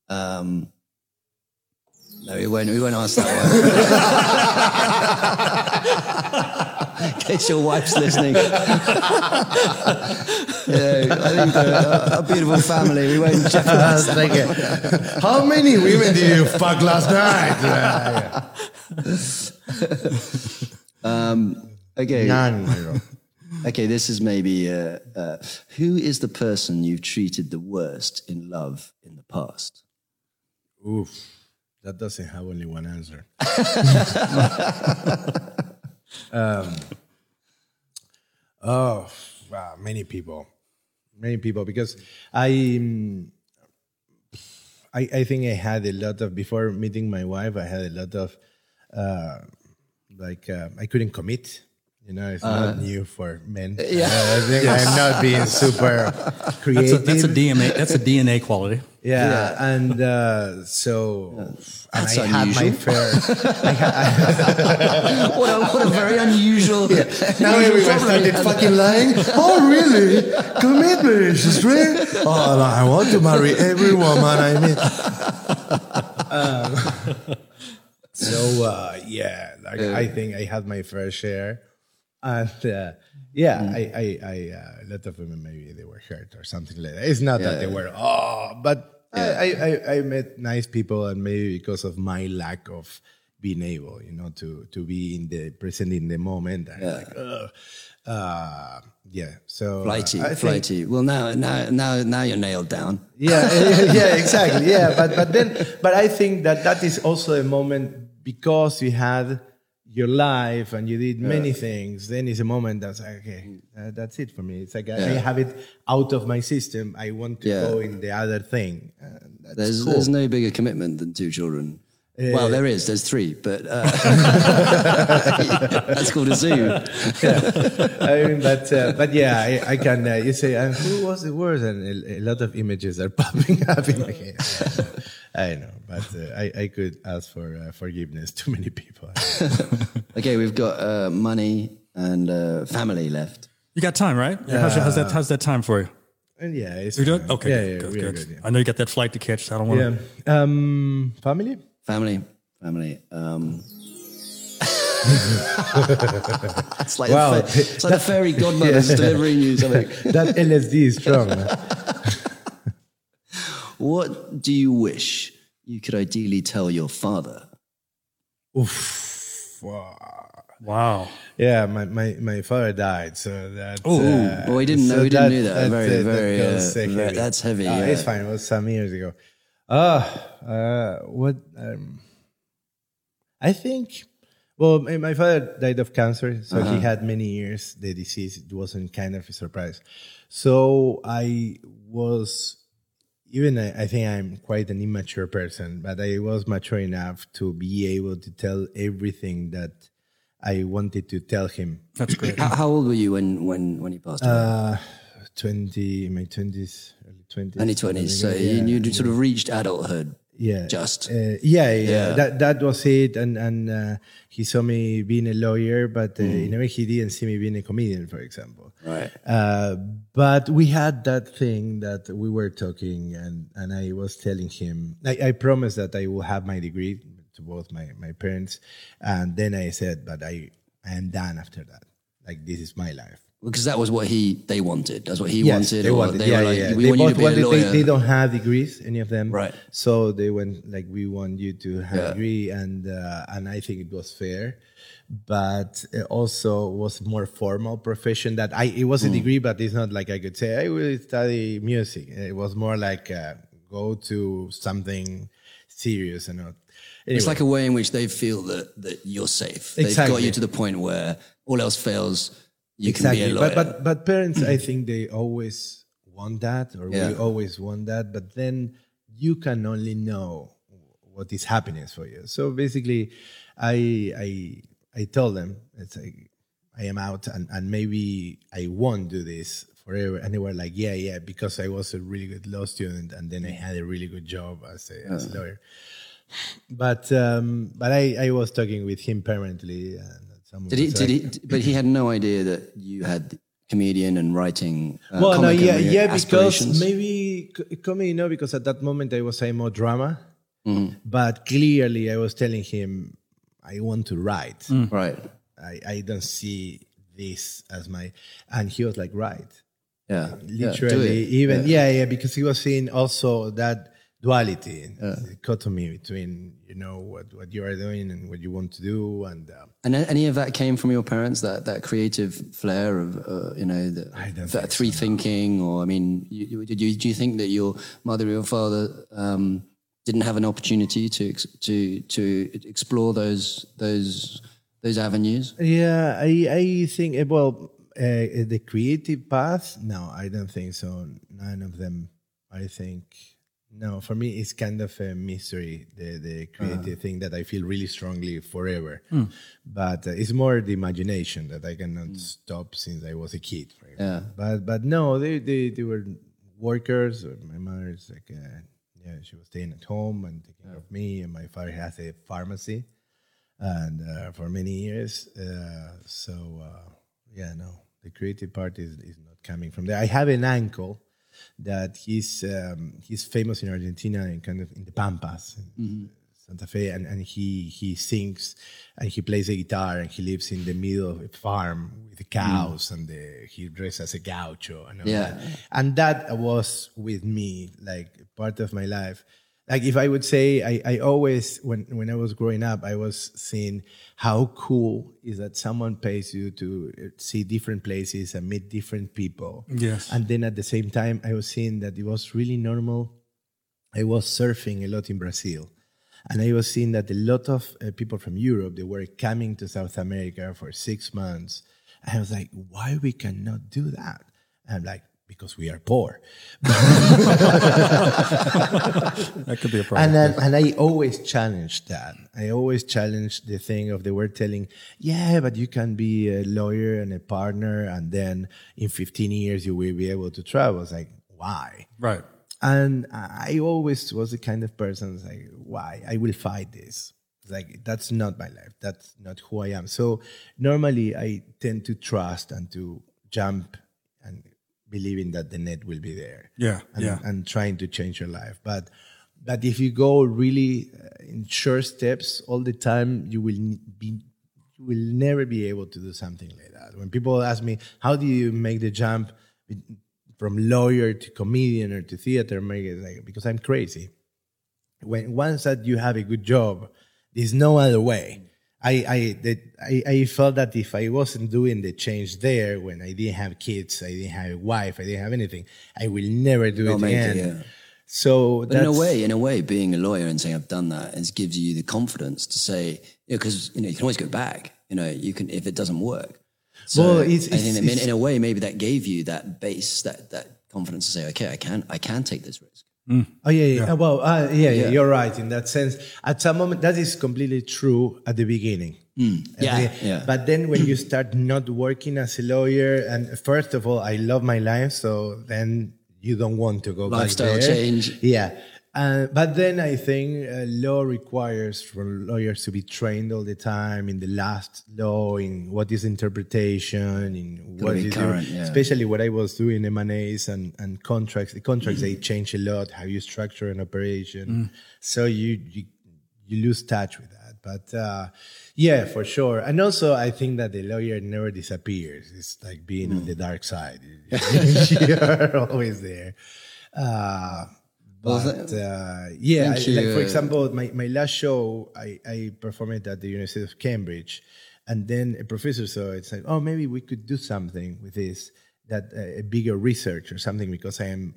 G: Um. No, we won't. We won't ask that one. (laughs) In case your wife's listening. (laughs) yeah, I think uh, a beautiful family. We won't jeopardize
F: That's like, how many women did you fuck last night? (laughs)
G: Okay.
F: None.
G: Okay, this is maybe uh, uh, who is the person you've treated the worst in love in the past?
F: Oof, that doesn't have only one answer. (laughs) Um, oh, wow, many people, many people. Because I, um, I, I think I had a lot of before meeting my wife. I had a lot of, uh, like uh, I couldn't commit. You know, it's not new for men. Yeah, I think I'm not being (laughs) super
E: That's a,
F: creative.
E: that's a DNA. That's a DNA quality.
F: Yeah, and uh, so and
G: That's
F: I had my
G: unusual.
F: fair. (laughs)
G: what, a, what a very unusual.
F: now everyone started fucking lying. Oh, really? Commitment, right? Oh, no, I want to marry every woman I meet. Um, (laughs) so uh, yeah, like I think I had my fair share, and (laughs) uh, yeah, I, I, I uh, a lot of women maybe they were hurt or something like that. It's not that they were oh, but I, I, I, I met nice people, and maybe because of my lack of being able, you know, to to be in the present in the moment. I'm like, Ugh. uh, yeah. So uh,
G: Flighty,
F: think-
G: flighty. Well, now, now, now, now you're nailed down.
F: yeah, yeah, (laughs) exactly. Yeah, but but then, but I think that that is also a moment because you had your life and you did many things. Then it's a moment that's like, okay, uh, that's it for me. It's like I, I have it out of my system. I want to
G: Yeah.
F: go in the other thing. Uh, that's
G: There's,
F: cool.
G: there's no bigger commitment than two children. Well, there is. There's three, but uh, (laughs) (laughs) that's called a zoo. (laughs)
F: I mean, but uh, but yeah, I, I can. Uh, you say, and who was the worst? And a, a lot of images are popping up in my head. I know, but uh, I I could ask for uh, forgiveness to many people.
G: Okay, we've got uh, money and uh, family left.
E: You got time, right? Yeah. How's, how's that? How's that time for you?
F: And yeah, it's
E: You're doing okay.
F: Yeah,
E: good,
F: yeah,
E: good,
F: we
E: good.
F: good,
E: I know you got that flight to catch. So I don't want
F: yeah. yeah. Um, family.
G: Family, family. Um, (laughs) it's like
F: Wow.
G: the, fa- it's like the fairy godmother's delivering you something.
F: That LSD is strong. man. (laughs)
G: What do you wish you could ideally tell your father?
F: Oof. Wow.
E: Wow.
F: Yeah, my, my, my father died, so that.
G: Oh,
F: uh,
G: well, we didn't know.
F: so
G: We didn't know that. Very,
F: that
G: very.
F: goes,
G: uh,
F: uh,
G: very- that's heavy.
F: Uh,
G: yeah.
F: It's fine. It was some years ago. Ah, uh, what? Um, I think. Well, my my father died of cancer, so
G: Uh-huh.
F: he had many years the disease. It wasn't kind of a surprise. So I was even I, I think I'm quite an immature person, but I was mature enough to be able to tell everything that I wanted to tell him.
E: That's great.
G: How, how old were you when when when he passed away?
F: Uh, twenty, my twenties, early twenties,
G: Early twenties. So you, you sort of reached adulthood.
F: yeah,
G: just.
F: uh, yeah, yeah,
G: Yeah.
F: That that was it, and and uh, he saw me being a lawyer, but uh,
G: Mm.
F: in a way he didn't see me being a comedian, for example.
G: Right.
F: Uh, but we had that thing that we were talking, and, and I was telling him, I, I promised that I will have my degree to both my, my parents. And then I said, but I, I am done after that. Like, this is my life.
G: Because that was what he they wanted. That's what he
F: Yes,
G: wanted.
F: they wanted.
G: They
F: yeah,
G: like,
F: yeah.
G: we
F: they
G: want you to
F: both
G: be a
F: wanted- They, they don't have degrees, any of them.
G: Right.
F: So they went like, we want you to have
G: Yeah.
F: a degree, and uh, and I think it was fair, but it also was more formal profession that I. It was a degree, but it's not like I could say I will study music. It was more like uh, go to something serious and not. Anyway,
G: It's like a way in which they feel that that you're safe. They've got you to the point where all else fails, you
F: exactly.
G: can be a lawyer.
F: But but but parents, I (clears throat) think they always want that, or
G: Yeah.
F: we always want that. But then you can only know what is happiness for you. So basically, I I I told them it's like I am out, and and maybe I won't do this forever. And they were like, yeah, yeah, because I was a really good law student, and then I had a really good job as a, as a lawyer. But um, but I, I was talking with him permanently. And someone
G: did he? Did he? But he had no idea that you had comedian and writing. Uh,
F: well, no, yeah, yeah, because maybe c- comedy, no, because at that moment I was saying more drama,
G: Mm-hmm.
F: but clearly I was telling him I want to write.
G: right.
F: I, I don't see this as my, and he was like, right,
G: Yeah. Yeah,
F: literally,
G: it.
F: even yeah. yeah, because he was seeing also that duality, dichotomy between you know what what you are doing and what you want to do, and. Uh,
G: And any of that came from your parents? That that creative flair of uh, you know the, that
F: think
G: free thinking, or I mean, you, you, did you do you think that your mother or your father um, didn't have an opportunity to ex- to to explore those those those avenues?
F: Yeah, I, I think, uh, well, uh, the creative path, no, I don't think so. None of them, I think. No, for me, it's kind of a mystery, the, the creative thing that I feel really strongly forever. But uh, it's more the imagination that I cannot stop since I was a kid. For example. But but no, they, they, they were workers. My mother is like, uh, yeah, she was staying at home and taking care of me. And my father has a pharmacy and uh, for many years. Uh, so uh, yeah, no, the creative part is, is not coming from there. I have an uncle that he's um, he's famous in Argentina and kind of in the Pampas. in Santa Fe, and, and he he sings and he plays a guitar and he lives in the middle of a farm with the cows and the, he dresses as a gaucho and all
G: Yeah.
F: that. And that was with me like part of my life like if I would say I, I always when when I was growing up I was seeing how cool is that someone pays you to uh, see different places and meet different people.
E: Yes.
F: And then at the same time I was seeing that it was really normal. I was surfing a lot in Brazil. And I was seeing that a lot of uh, people from Europe they were coming to South America for six months. And I was like, why we cannot do that? And I'm like, because we are poor. (laughs)
E: That could be a problem.
F: And um, then, and I always challenge that. I always challenge the thing of they were telling, yeah, but you can be a lawyer and a partner, and then in 15 years you will be able to travel. I was like, why?
E: right.
F: And I always was the kind of person like, why? I will fight this. It's like that's not my life. That's not who I am. So normally I tend to trust and to jump believing that the net will be there
E: Yeah.
F: and,
E: yeah.
F: and trying to change your life. But but if you go really uh, in short steps all the time, you will be you will never be able to do something like that. When people ask me, how do you make the jump from lawyer to comedian or to theater maker? Like, because I'm crazy. When once that you have a good job, there's no other way. I I, that, I I felt that if I wasn't doing the change there when I didn't have kids, I didn't have a wife, I didn't have anything, I will never do
G: Not
F: it
G: make it,
F: again.
G: yeah.
F: So
G: But in a way, in a way, being a lawyer and saying I've done that, gives you the confidence to say, because you know you can always go back. You know, you can if it doesn't work. So
F: Well, it's-
G: I think
F: it's-
G: in, in a way, maybe that gave you that base, that that confidence to say, okay, I can, I can take this risk.
F: Oh yeah, yeah. Uh, Well, uh, yeah, yeah,
G: Yeah.
F: you're right in that sense. At some moment, that is completely true at the beginning.
G: Hmm. Yeah,
F: the-
G: yeah.
F: But then when you start not working as a lawyer, and first of all, I love my life, so then you don't want to go
G: Lifestyle
F: back there.
G: change.
F: Yeah. Uh, but then I think uh, law requires for lawyers to be trained all the time in the last law, in what is interpretation, in what is
G: current, yeah.
F: especially what I was doing M&As and, and contracts. The contracts, they change a lot, how you structure an operation. So you, you, you lose touch with that. But uh, yeah, for sure. And also, I think that the lawyer never disappears. It's like being on the dark side. (laughs) (laughs) You're always there. But uh, yeah, I, like for example, my, my last show, I, I performed at the University of Cambridge, and then a professor saw it. It's like, oh, maybe we could do something with this, that uh, a bigger research or something, because I am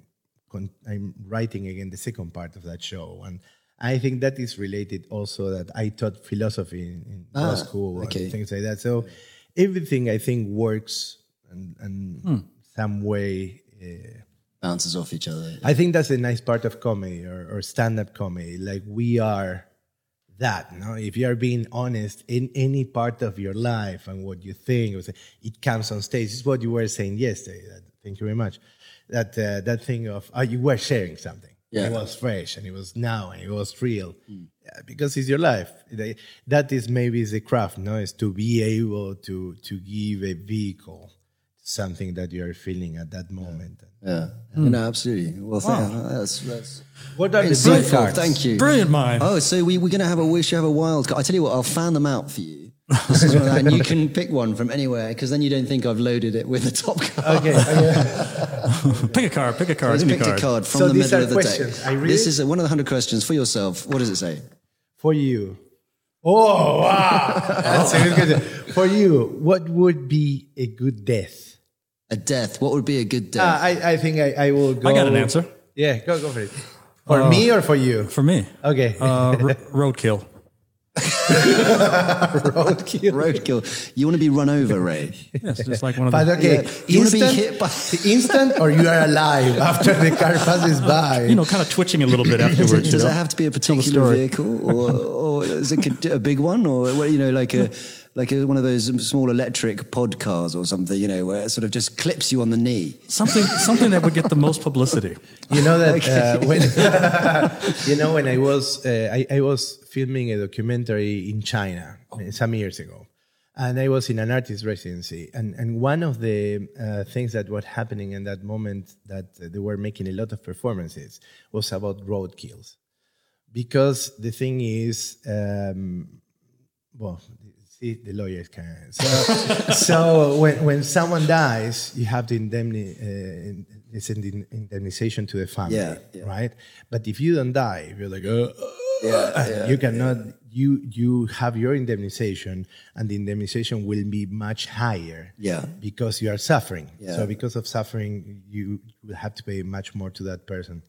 F: con- I'm writing again the second part of that show, and I think that is related also that I taught philosophy in, in law school
G: okay.
F: and things like that. So everything I think works and, and some way. Uh,
G: Bounces off each other.
F: I think that's a nice part of comedy or, or stand-up comedy. Like we are that. No, if you are being honest in any part of your life and what you think, it comes on stage. It's what you were saying yesterday. Thank you very much. That uh, that thing of oh, you were sharing something.
G: Yeah.
F: It was fresh and it was now and it was real Yeah, because it's your life. That is maybe the craft. No, is to be able to to give a vehicle something that you are feeling at that moment.
G: Yeah. Hmm. No, absolutely. Well, thank, that's, that's
F: What are the big cards?
G: Thank you.
E: Brilliant mind.
G: Oh, so we, we're going to have a wish, you have a wild card. I tell you what, I'll fan them out for you. This is one of that, and you can (laughs) pick one from anywhere because then you don't think I've loaded it with the top card.
F: Okay. (laughs) okay.
E: Pick a card. Pick a card.
G: Let's pick
E: card.
G: a card from
F: So
G: the middle of the
F: questions.
G: deck.
F: I read
G: This
F: it?
G: is one of the hundred questions for yourself. What does it say?
F: For you. Oh, wow. (laughs) That's a good question. For you, what would be a good death?
G: A death. What would be a good death?
F: Uh, I, I think I, I will go.
E: I got an answer.
F: Yeah, go, go for it. For me or for you?
E: For me.
F: Okay.
E: Uh, r- roadkill. (laughs)
F: Roadkill.
G: Roadkill. You want to be run over, Ray?
E: Yes, just like one of
F: But
E: the,
F: okay,
G: Yeah. You wanna be
F: instant,
G: hit by- (laughs)
F: instant, or you are alive (laughs) after the car passes by.
E: you know, kind of twitching a little bit afterwards.
G: Does
E: you
G: it have to be a
E: the
G: particular
E: story.
G: vehicle, or, or is it a big one, or what, you know, like a like one of those small electric pod cars or something? You know, where it sort of just clips you on the knee.
E: Something, something that would get the most publicity.
F: You know that uh, when (laughs) (laughs) you know when I was uh, I, I was filming a documentary in China uh, some years ago, and I was in an artist residency, and and one of the uh, things that was happening in that moment that uh, they were making a lot of performances was about road kills, because the thing is. Um, well, see, the lawyers can. So, (laughs) so when, when someone dies, you have the indemni, uh, it's an in- indemnization to the family,
G: Yeah, yeah.
F: right? But if you don't die, you're like, uh,
G: Yeah,
F: you cannot. You you have your indemnization, and the indemnization will be much higher.
G: Yeah.
F: because you are suffering.
G: Yeah.
F: So because of suffering, you will have to pay much more to that person.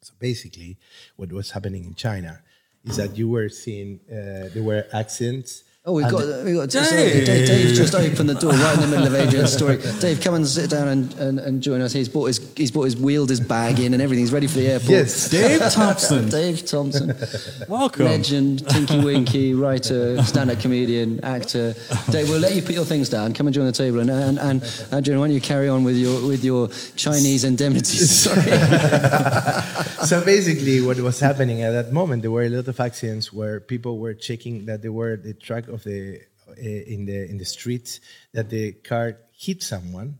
F: So basically, what was happening in China is that you were seeing uh, there were accidents.
G: Oh, we've got, we've got Dave. Dave, Dave just opened the door right in the middle of Adrian's story. Dave, come and sit down and, and, and join us. He's bought his he's bought his wheeled his bag in and everything. He's ready for the airport.
F: Yes.
E: Dave Thompson, (laughs)
G: Dave Thompson,
E: welcome.
G: legend, Tinky Winky, writer, stand-up comedian, actor. Dave, we'll let you put your things down. Come and join the table, and and, and Adrian, why don't you carry on with your with your Chinese indemnity? (laughs) Sorry.
F: so basically, what was happening at that moment, there were a lot of accidents where people were checking that they were the track of the uh, in the in the streets that the car hit someone,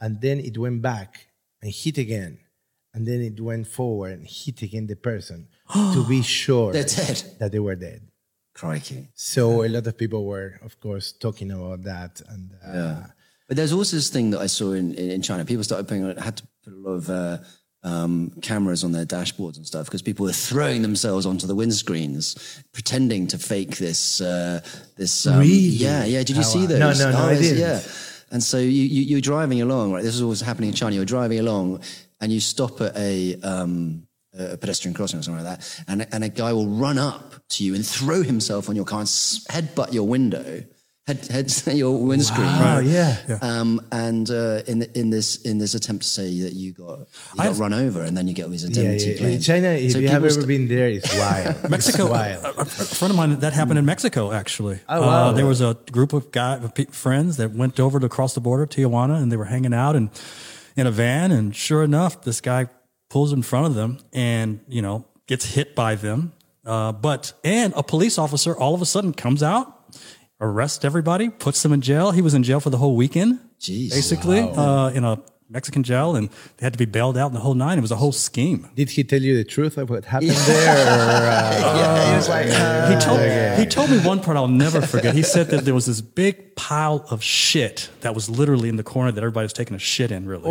F: and then it went back and hit again, and then it went forward and hit again the person to be (gasps) sure
G: They're dead.
F: that they were dead.
G: Crikey.
F: So a lot of people were, of course, talking about that, and uh,
G: Yeah. But there's also this thing that I saw in, in, in China. People started putting, had to put a lot of uh, um, cameras on their dashboards and stuff because people were throwing themselves onto the windscreens, pretending to fake this. Uh, this um,
F: Really?
G: Yeah, yeah. Did you
F: How-
G: see those?
F: No, no, no, I
G: it's-
F: didn't.
G: Yeah. And so you, you, you're driving along, right? This is always happening in China. You're driving along and you stop at a, um, a pedestrian crossing or something like that. And, and a guy will run up to you and throw himself on your car and headbutt your window, head, head (laughs) your windscreen.
F: oh yeah.
G: Um, and uh, in in this in this attempt to say that you got you got run over and then you get all these
F: Yeah,
G: indemnity
F: yeah. In
G: claims.
F: China, if
G: So
F: you have ever
G: st-
F: been there, it's (laughs) wild.
E: Mexico,
F: It's
E: a,
F: wild.
E: a- a friend of mine that happened in Mexico actually.
F: Oh, wow.
E: Uh, there was a group of guy friends that went over to cross the border, to Tijuana, and they were hanging out and in a van. And sure enough, this guy pulls in front of them and you know gets hit by them. Uh, but and a police officer all of a sudden comes out, arrests everybody, puts them in jail. He was in jail for the whole weekend,
G: Jeez.
E: basically uh, in a Mexican jail, and they had to be bailed out in the whole nine. It was a whole scheme.
F: Did he tell you the truth of what happened there? Or, uh, (laughs)
G: yeah, he was like, uh,
E: he told he told me one part I'll never forget. He said that there was this big pile of shit that was literally in the corner that everybody was taking a shit in, really.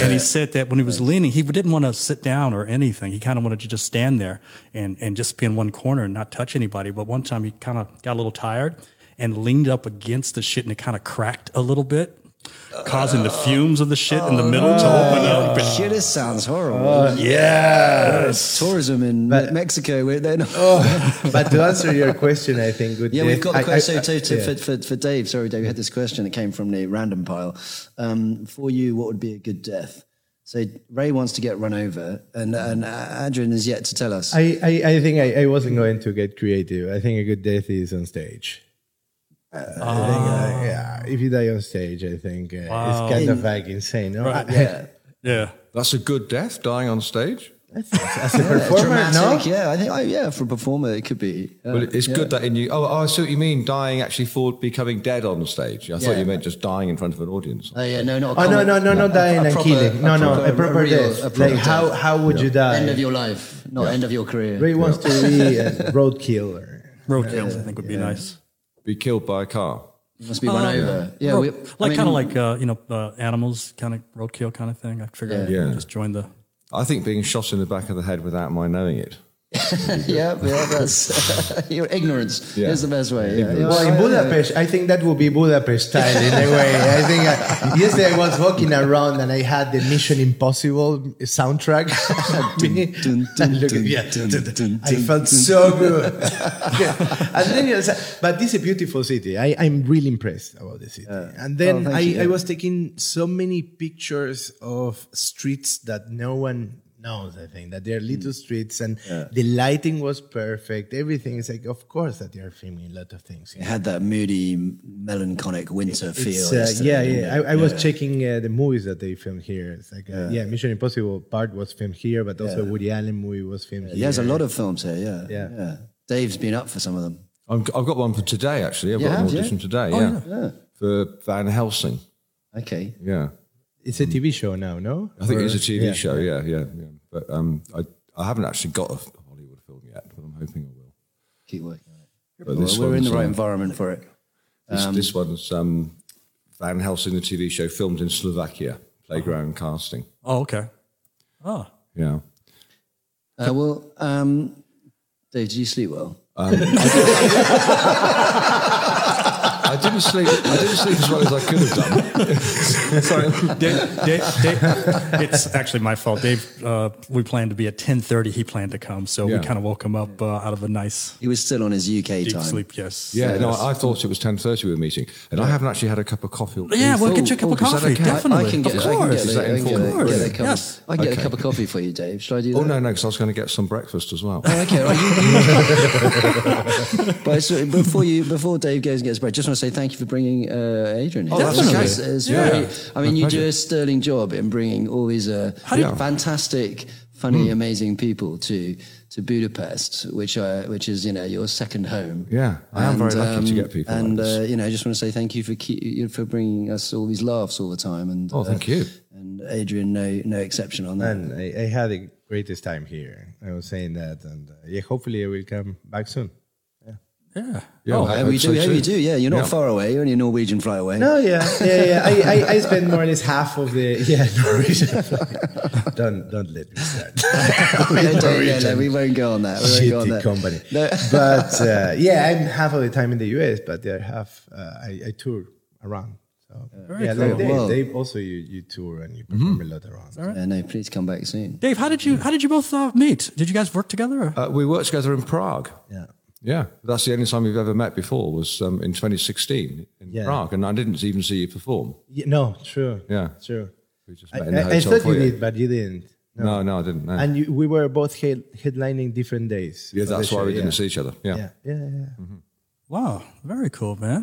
E: And he said that when he was leaning, he didn't want to sit down or anything. He kind of wanted to just stand there and and just be in one corner and not touch anybody. But one time he kind of got a little tired and leaned up against the shit and it kind of cracked a little bit. Causing the fumes of the shit in the middle to open up. And
G: Shit, this sounds horrible.
F: yeah.
G: Tourism in
F: But-
G: Mexico, where they're not.
F: but to answer your question, I think good.
G: Yeah, we've got the
F: I- I-
G: question
F: I-
G: so, to,
F: yeah.
G: for, for, for Dave. Sorry, Dave, we had this question that came from the random pile. Um, for you, what would be a good death? So Ray wants to get run over, and, and Adrian is yet to tell us.
F: I, I, I think I, I wasn't going to get creative. I think a good death is on stage. Uh, I think, uh, yeah, if you die on stage, I think uh, it's kind of like insane. No? I-
G: yeah.
E: yeah.
H: That's a good death, dying on stage.
F: as a (laughs) performer, no?
G: Yeah, I think, oh, yeah, for a performer, it could be. Uh,
H: But it's
G: yeah.
H: good that in you. Oh, oh, I see what you mean. Dying actually for becoming dead on stage. I thought you meant just dying in front of an audience.
G: Oh, yeah, no, not
F: Oh no
G: comic-
F: no no no dying
G: a
F: and killing. No no a proper death. like how
G: death.
F: how would you die?
G: End of your life, not end of your career.
F: Ray wants to be a roadkill. Or,
E: Roadkill, I think would be nice.
H: Be killed by a car.
G: You must be run over. Yeah,
E: Ro-
G: we,
E: like kind of like uh, you know uh, animals, kind of roadkill kind of thing. I figured
H: Yeah.
E: I'd just join the.
H: I think being shot in the back of the head without my knowing it. (laughs)
G: yeah, yeah, that's (laughs) your ignorance
H: Yeah.
G: is the best way. Yeah, yeah.
F: Well, in Budapest, I think that would be Budapest style in a way. I think uh, yesterday I was walking around and I had the Mission Impossible soundtrack. (laughs)
G: dun, dun, dun,
F: yeah, I felt so good. and then, you know, but this is a beautiful city. I, I'm really impressed about the city. and then
G: Oh,
F: I,
G: you, yeah.
F: I was taking so many pictures of streets that no one knows. I think that they're
G: Mm.
F: little streets and the lighting was perfect. Everything is like, of course, that they're filming a lot of things.
G: It
F: know.
G: had that moody, melancholic winter feel.
F: It's, uh, yeah, yeah.
G: it?
F: I, I was checking uh, the movies that they filmed here. It's like, uh, yeah. Mission Impossible part was filmed here, but also Woody Allen movie was filmed
G: Yeah, there's a lot of films here. Yeah,
F: Yeah.
G: Dave's been up for some of them.
H: I'm, I've got one for today, actually. I've
G: You
H: got an
G: have, yeah?
H: audition today,
G: Oh,
H: yeah.
G: yeah.
H: For Van Helsing.
G: Okay.
H: Yeah.
F: It's a TV show now, no?
H: I think
F: Or-
H: it is a TV
F: yeah.
H: show, yeah, yeah, yeah. But um, I, I haven't actually got a Hollywood film yet, but I'm hoping I will.
G: Keep working on it.
H: But this
G: We're in the right
H: um,
G: environment for it.
H: This, this one's um, Van Helsing, the TV show, filmed in Slovakia, playground casting.
E: Oh, okay. Oh,
H: Yeah.
G: Uh, well, um, Dave, did you sleep well? (laughs)
H: I didn't sleep. I didn't sleep as well as I could have done. (laughs)
E: sorry. Dave, Dave, Dave, it's actually my fault. Dave, uh, we planned to be at ten thirty. He planned to come, so
H: Yeah.
E: we kind of woke him up uh, out of a nice
G: He was still on his UK
E: deep
G: time.
E: sleep. Yes.
H: Yeah, no, I thought it was ten thirty we were meeting, and I haven't actually had a cup of coffee.
E: Yeah, we'll get you a cup of
H: is that
E: coffee.
H: okay?
E: Definitely.
G: I can get,
E: of
G: I can
E: course.
G: get,
H: Is
G: a-
H: that
G: I can get,
H: informal?
G: get a cup.
E: Yes.
G: I can get
H: Okay.
G: a cup of coffee for you, Dave. Should I do that?
H: Oh no, no, because I was going to get some breakfast as well.
G: Okay, right. You, you, (laughs) (laughs) but so before you, before Dave goes and gets bread, just want to say thank you for bringing uh, Adrian. here.
H: Oh, that's
G: It's- It's, it's
E: Yeah.
G: very, I mean,
H: My
G: you do a sterling job in bringing all these uh,
H: you-
G: fantastic, funny, amazing people to to Budapest, which uh, which is you know your second home.
H: Yeah, I am very lucky to get people like
G: And
H: this.
G: uh, you know, I just want to say thank you for keep, for bringing us all these laughs all the time. And
H: Oh, thank you.
G: And Adrian, no no exception on that.
F: And I, I had the greatest time here. I was saying that, and uh, yeah, hopefully I will come back soon.
E: Yeah.
H: Yeah,
G: oh,
H: I
G: yeah, we do. Yeah,
H: too.
G: we do. Yeah, you're not
H: Yeah.
G: far away. You're only a Norwegian flight away.
F: No, yeah, (laughs) yeah, yeah. I, I, I spend more or less half of the yeah (laughs) Norwegian. don't don't let me start. (laughs)
G: no, don't- no, no, we won't go on that. We won't go on
F: Shitty
G: that.
F: company.
G: No.
F: But uh, yeah, I'm half of the time in the US, but the other half uh, I, I tour around. So yeah,
G: cool.
F: like Dave,
G: Well-
F: Dave also you, you tour and you perform a lot around.
G: Yeah, no, please come back soon.
E: Dave, how did you how did you both uh, meet? Did you guys work together?
H: Uh, we worked together in Prague.
F: Yeah.
H: Yeah, that's the only time we've ever met before was um, in 2016 in
F: Yeah.
H: Prague, and I didn't even see you perform.
F: Yeah, no, true.
H: Yeah.
F: true.
H: We just
F: I,
H: met in the
F: I, I thought you
H: foyer.
F: did, but you didn't.
H: No, no, I didn't. No.
F: And you, we were both head, headlining different days.
H: yeah, that's why
F: show,
H: we didn't
F: yeah.
H: see each other. Yeah.
F: Yeah, yeah, yeah.
E: Wow, very cool, man.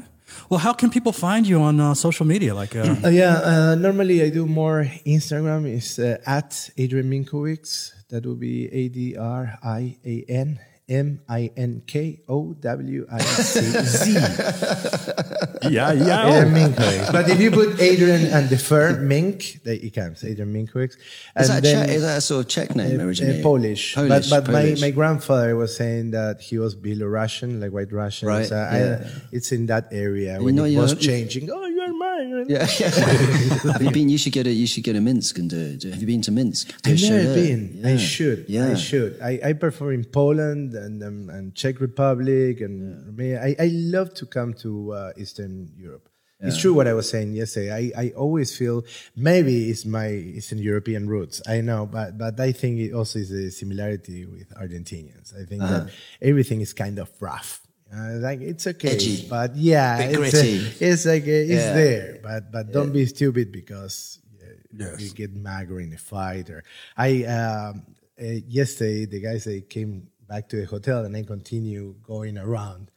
E: Well, how can people find you on uh, social media? Like, uh,
F: Uh, (clears throat) yeah, uh, normally I do more Instagram is uh, at Adrian Minkowicz. That would be A D R I A N M I N K O W I C Z. (laughs)
E: yeah, yeah.
F: Adrian Minkowicz. But if you put Adrian and the fur, Mink, that it comes, Adrian Minkowicz.
G: Is
F: And
G: that,
F: then-
G: Czech, is that a sort of Czech name
F: uh,
G: originally?
F: uh, Polish.
G: Polish.
F: But, but
G: Polish.
F: My, my grandfather was saying that he was Belarusian, like white Russian.
G: Right,
F: So I- it's in that area when
G: know,
F: it was changing. Oh, you're mine.
G: Yeah. (laughs) have you been? You should get a. You should go to Minsk and do. do have you been to Minsk? Do a
F: I've never
G: there.
F: been. I should.
G: Yeah.
F: I should. I, I perform in Poland and um, and Czech Republic and Romania. I, I love to come to uh, Eastern Europe. It's true what I was saying yesterday. I, I always feel maybe it's my Eastern European roots. I know, but but I think it also is a similarity with Argentinians. I think that everything is kind of rough. Uh, like it's okay,
G: Edgy.
F: but yeah, it's,
G: gritty. (laughs)
F: it's like uh, it's
G: Yeah.
F: there. But but don't be stupid because uh, you get mad or in a fight. Or I um, uh, yesterday the guys they came back to the hotel and I continue going around,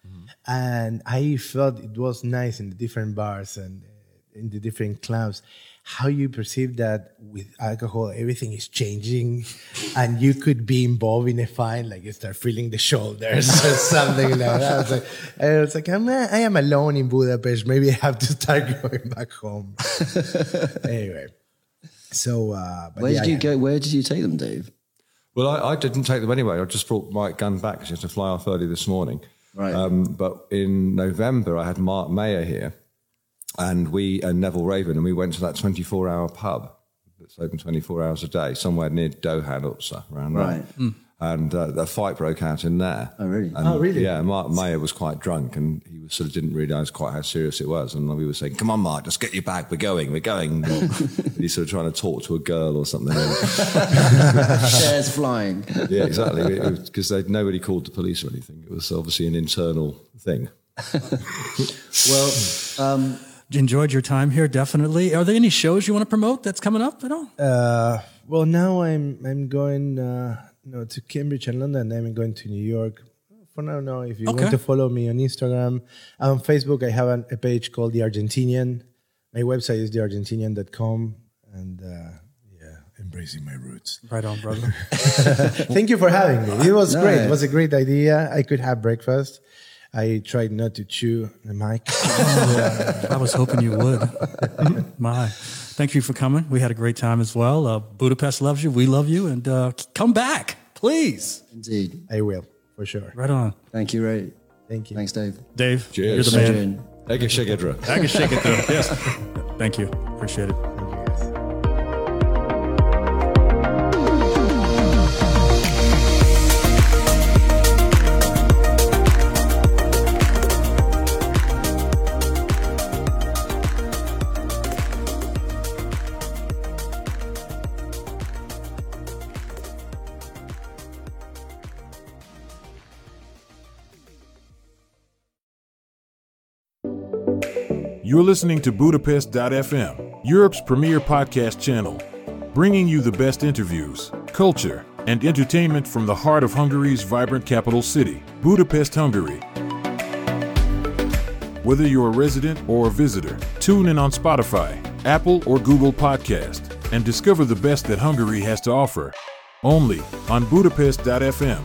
F: and I felt it was nice in the different bars and uh, in the different clubs. How you perceive that with alcohol, everything is changing, and you could be involved in a fight, like you start feeling the shoulders or (laughs) something like that. I was like, I was like, I'm, I am alone in Budapest. Maybe I have to start going back home. (laughs) anyway, so uh, but
G: Where
F: yeah,
G: did you
F: yeah.
G: go? Where did you take them, Dave?
H: Well, I, I didn't take them anyway. I just brought my gun back because you had to fly off early this morning.
G: Right.
H: Um, but in November, I had Mark Mayer here, and we and Neville Raven, and we went to that 24-hour pub that's open 24 hours a day, somewhere near Dohány utca, around
G: Right.
H: there. and uh, a fight broke out in there.
G: Oh, really?
H: And,
F: Oh, really?
H: Yeah, Mark Mayer was quite drunk, and he was, sort of didn't realise quite how serious it was. And we were saying, "Come on, Mark, just get your bag. We're going. We're going." (laughs) And he's sort of trying to talk to a girl or something. (laughs) (laughs)
G: Shares flying.
H: yeah, exactly. Because nobody called the police or anything. It was obviously an internal thing.
G: Well, um,
E: Enjoyed your time here, definitely. Are there any shows you want to promote that's coming up at all?
F: Uh, well, now I'm I'm going uh, no to Cambridge and London. Then I'm going to New York. For now, no. If you
E: Okay.
F: want to follow me on Instagram, on Facebook, I have an, a page called The Argentinian. My website is theargentinian.com, and uh, yeah, embracing my roots.
E: Right on, brother. (laughs)
F: Thank you for having me. It was (laughs)
G: No,
F: great. It was a great idea. I could have breakfast. I tried not to chew the mic. (laughs)
E: I was hoping you would. (laughs) My. Thank you for coming. We had a great time as well. Uh, Budapest loves you. We love you. And uh, come back, please.
G: indeed.
F: I will for sure.
E: Right on.
G: Thank you, Ray.
F: Thank you.
G: Thanks, Dave.
E: Dave,
H: Cheers.
E: you're the man.
G: Adrian.
H: Ege Shegedra.
E: I can shake it through. Yes. Thank you. Appreciate it.
I: You're listening to Budapest.fm, Europe's premier podcast channel, bringing you the best interviews, culture, and entertainment from the heart of Hungary's vibrant capital city, Budapest, Hungary. Whether you're a resident or a visitor, tune in on Spotify, Apple, or Google Podcast and discover the best that Hungary has to offer. Only on Budapest.fm.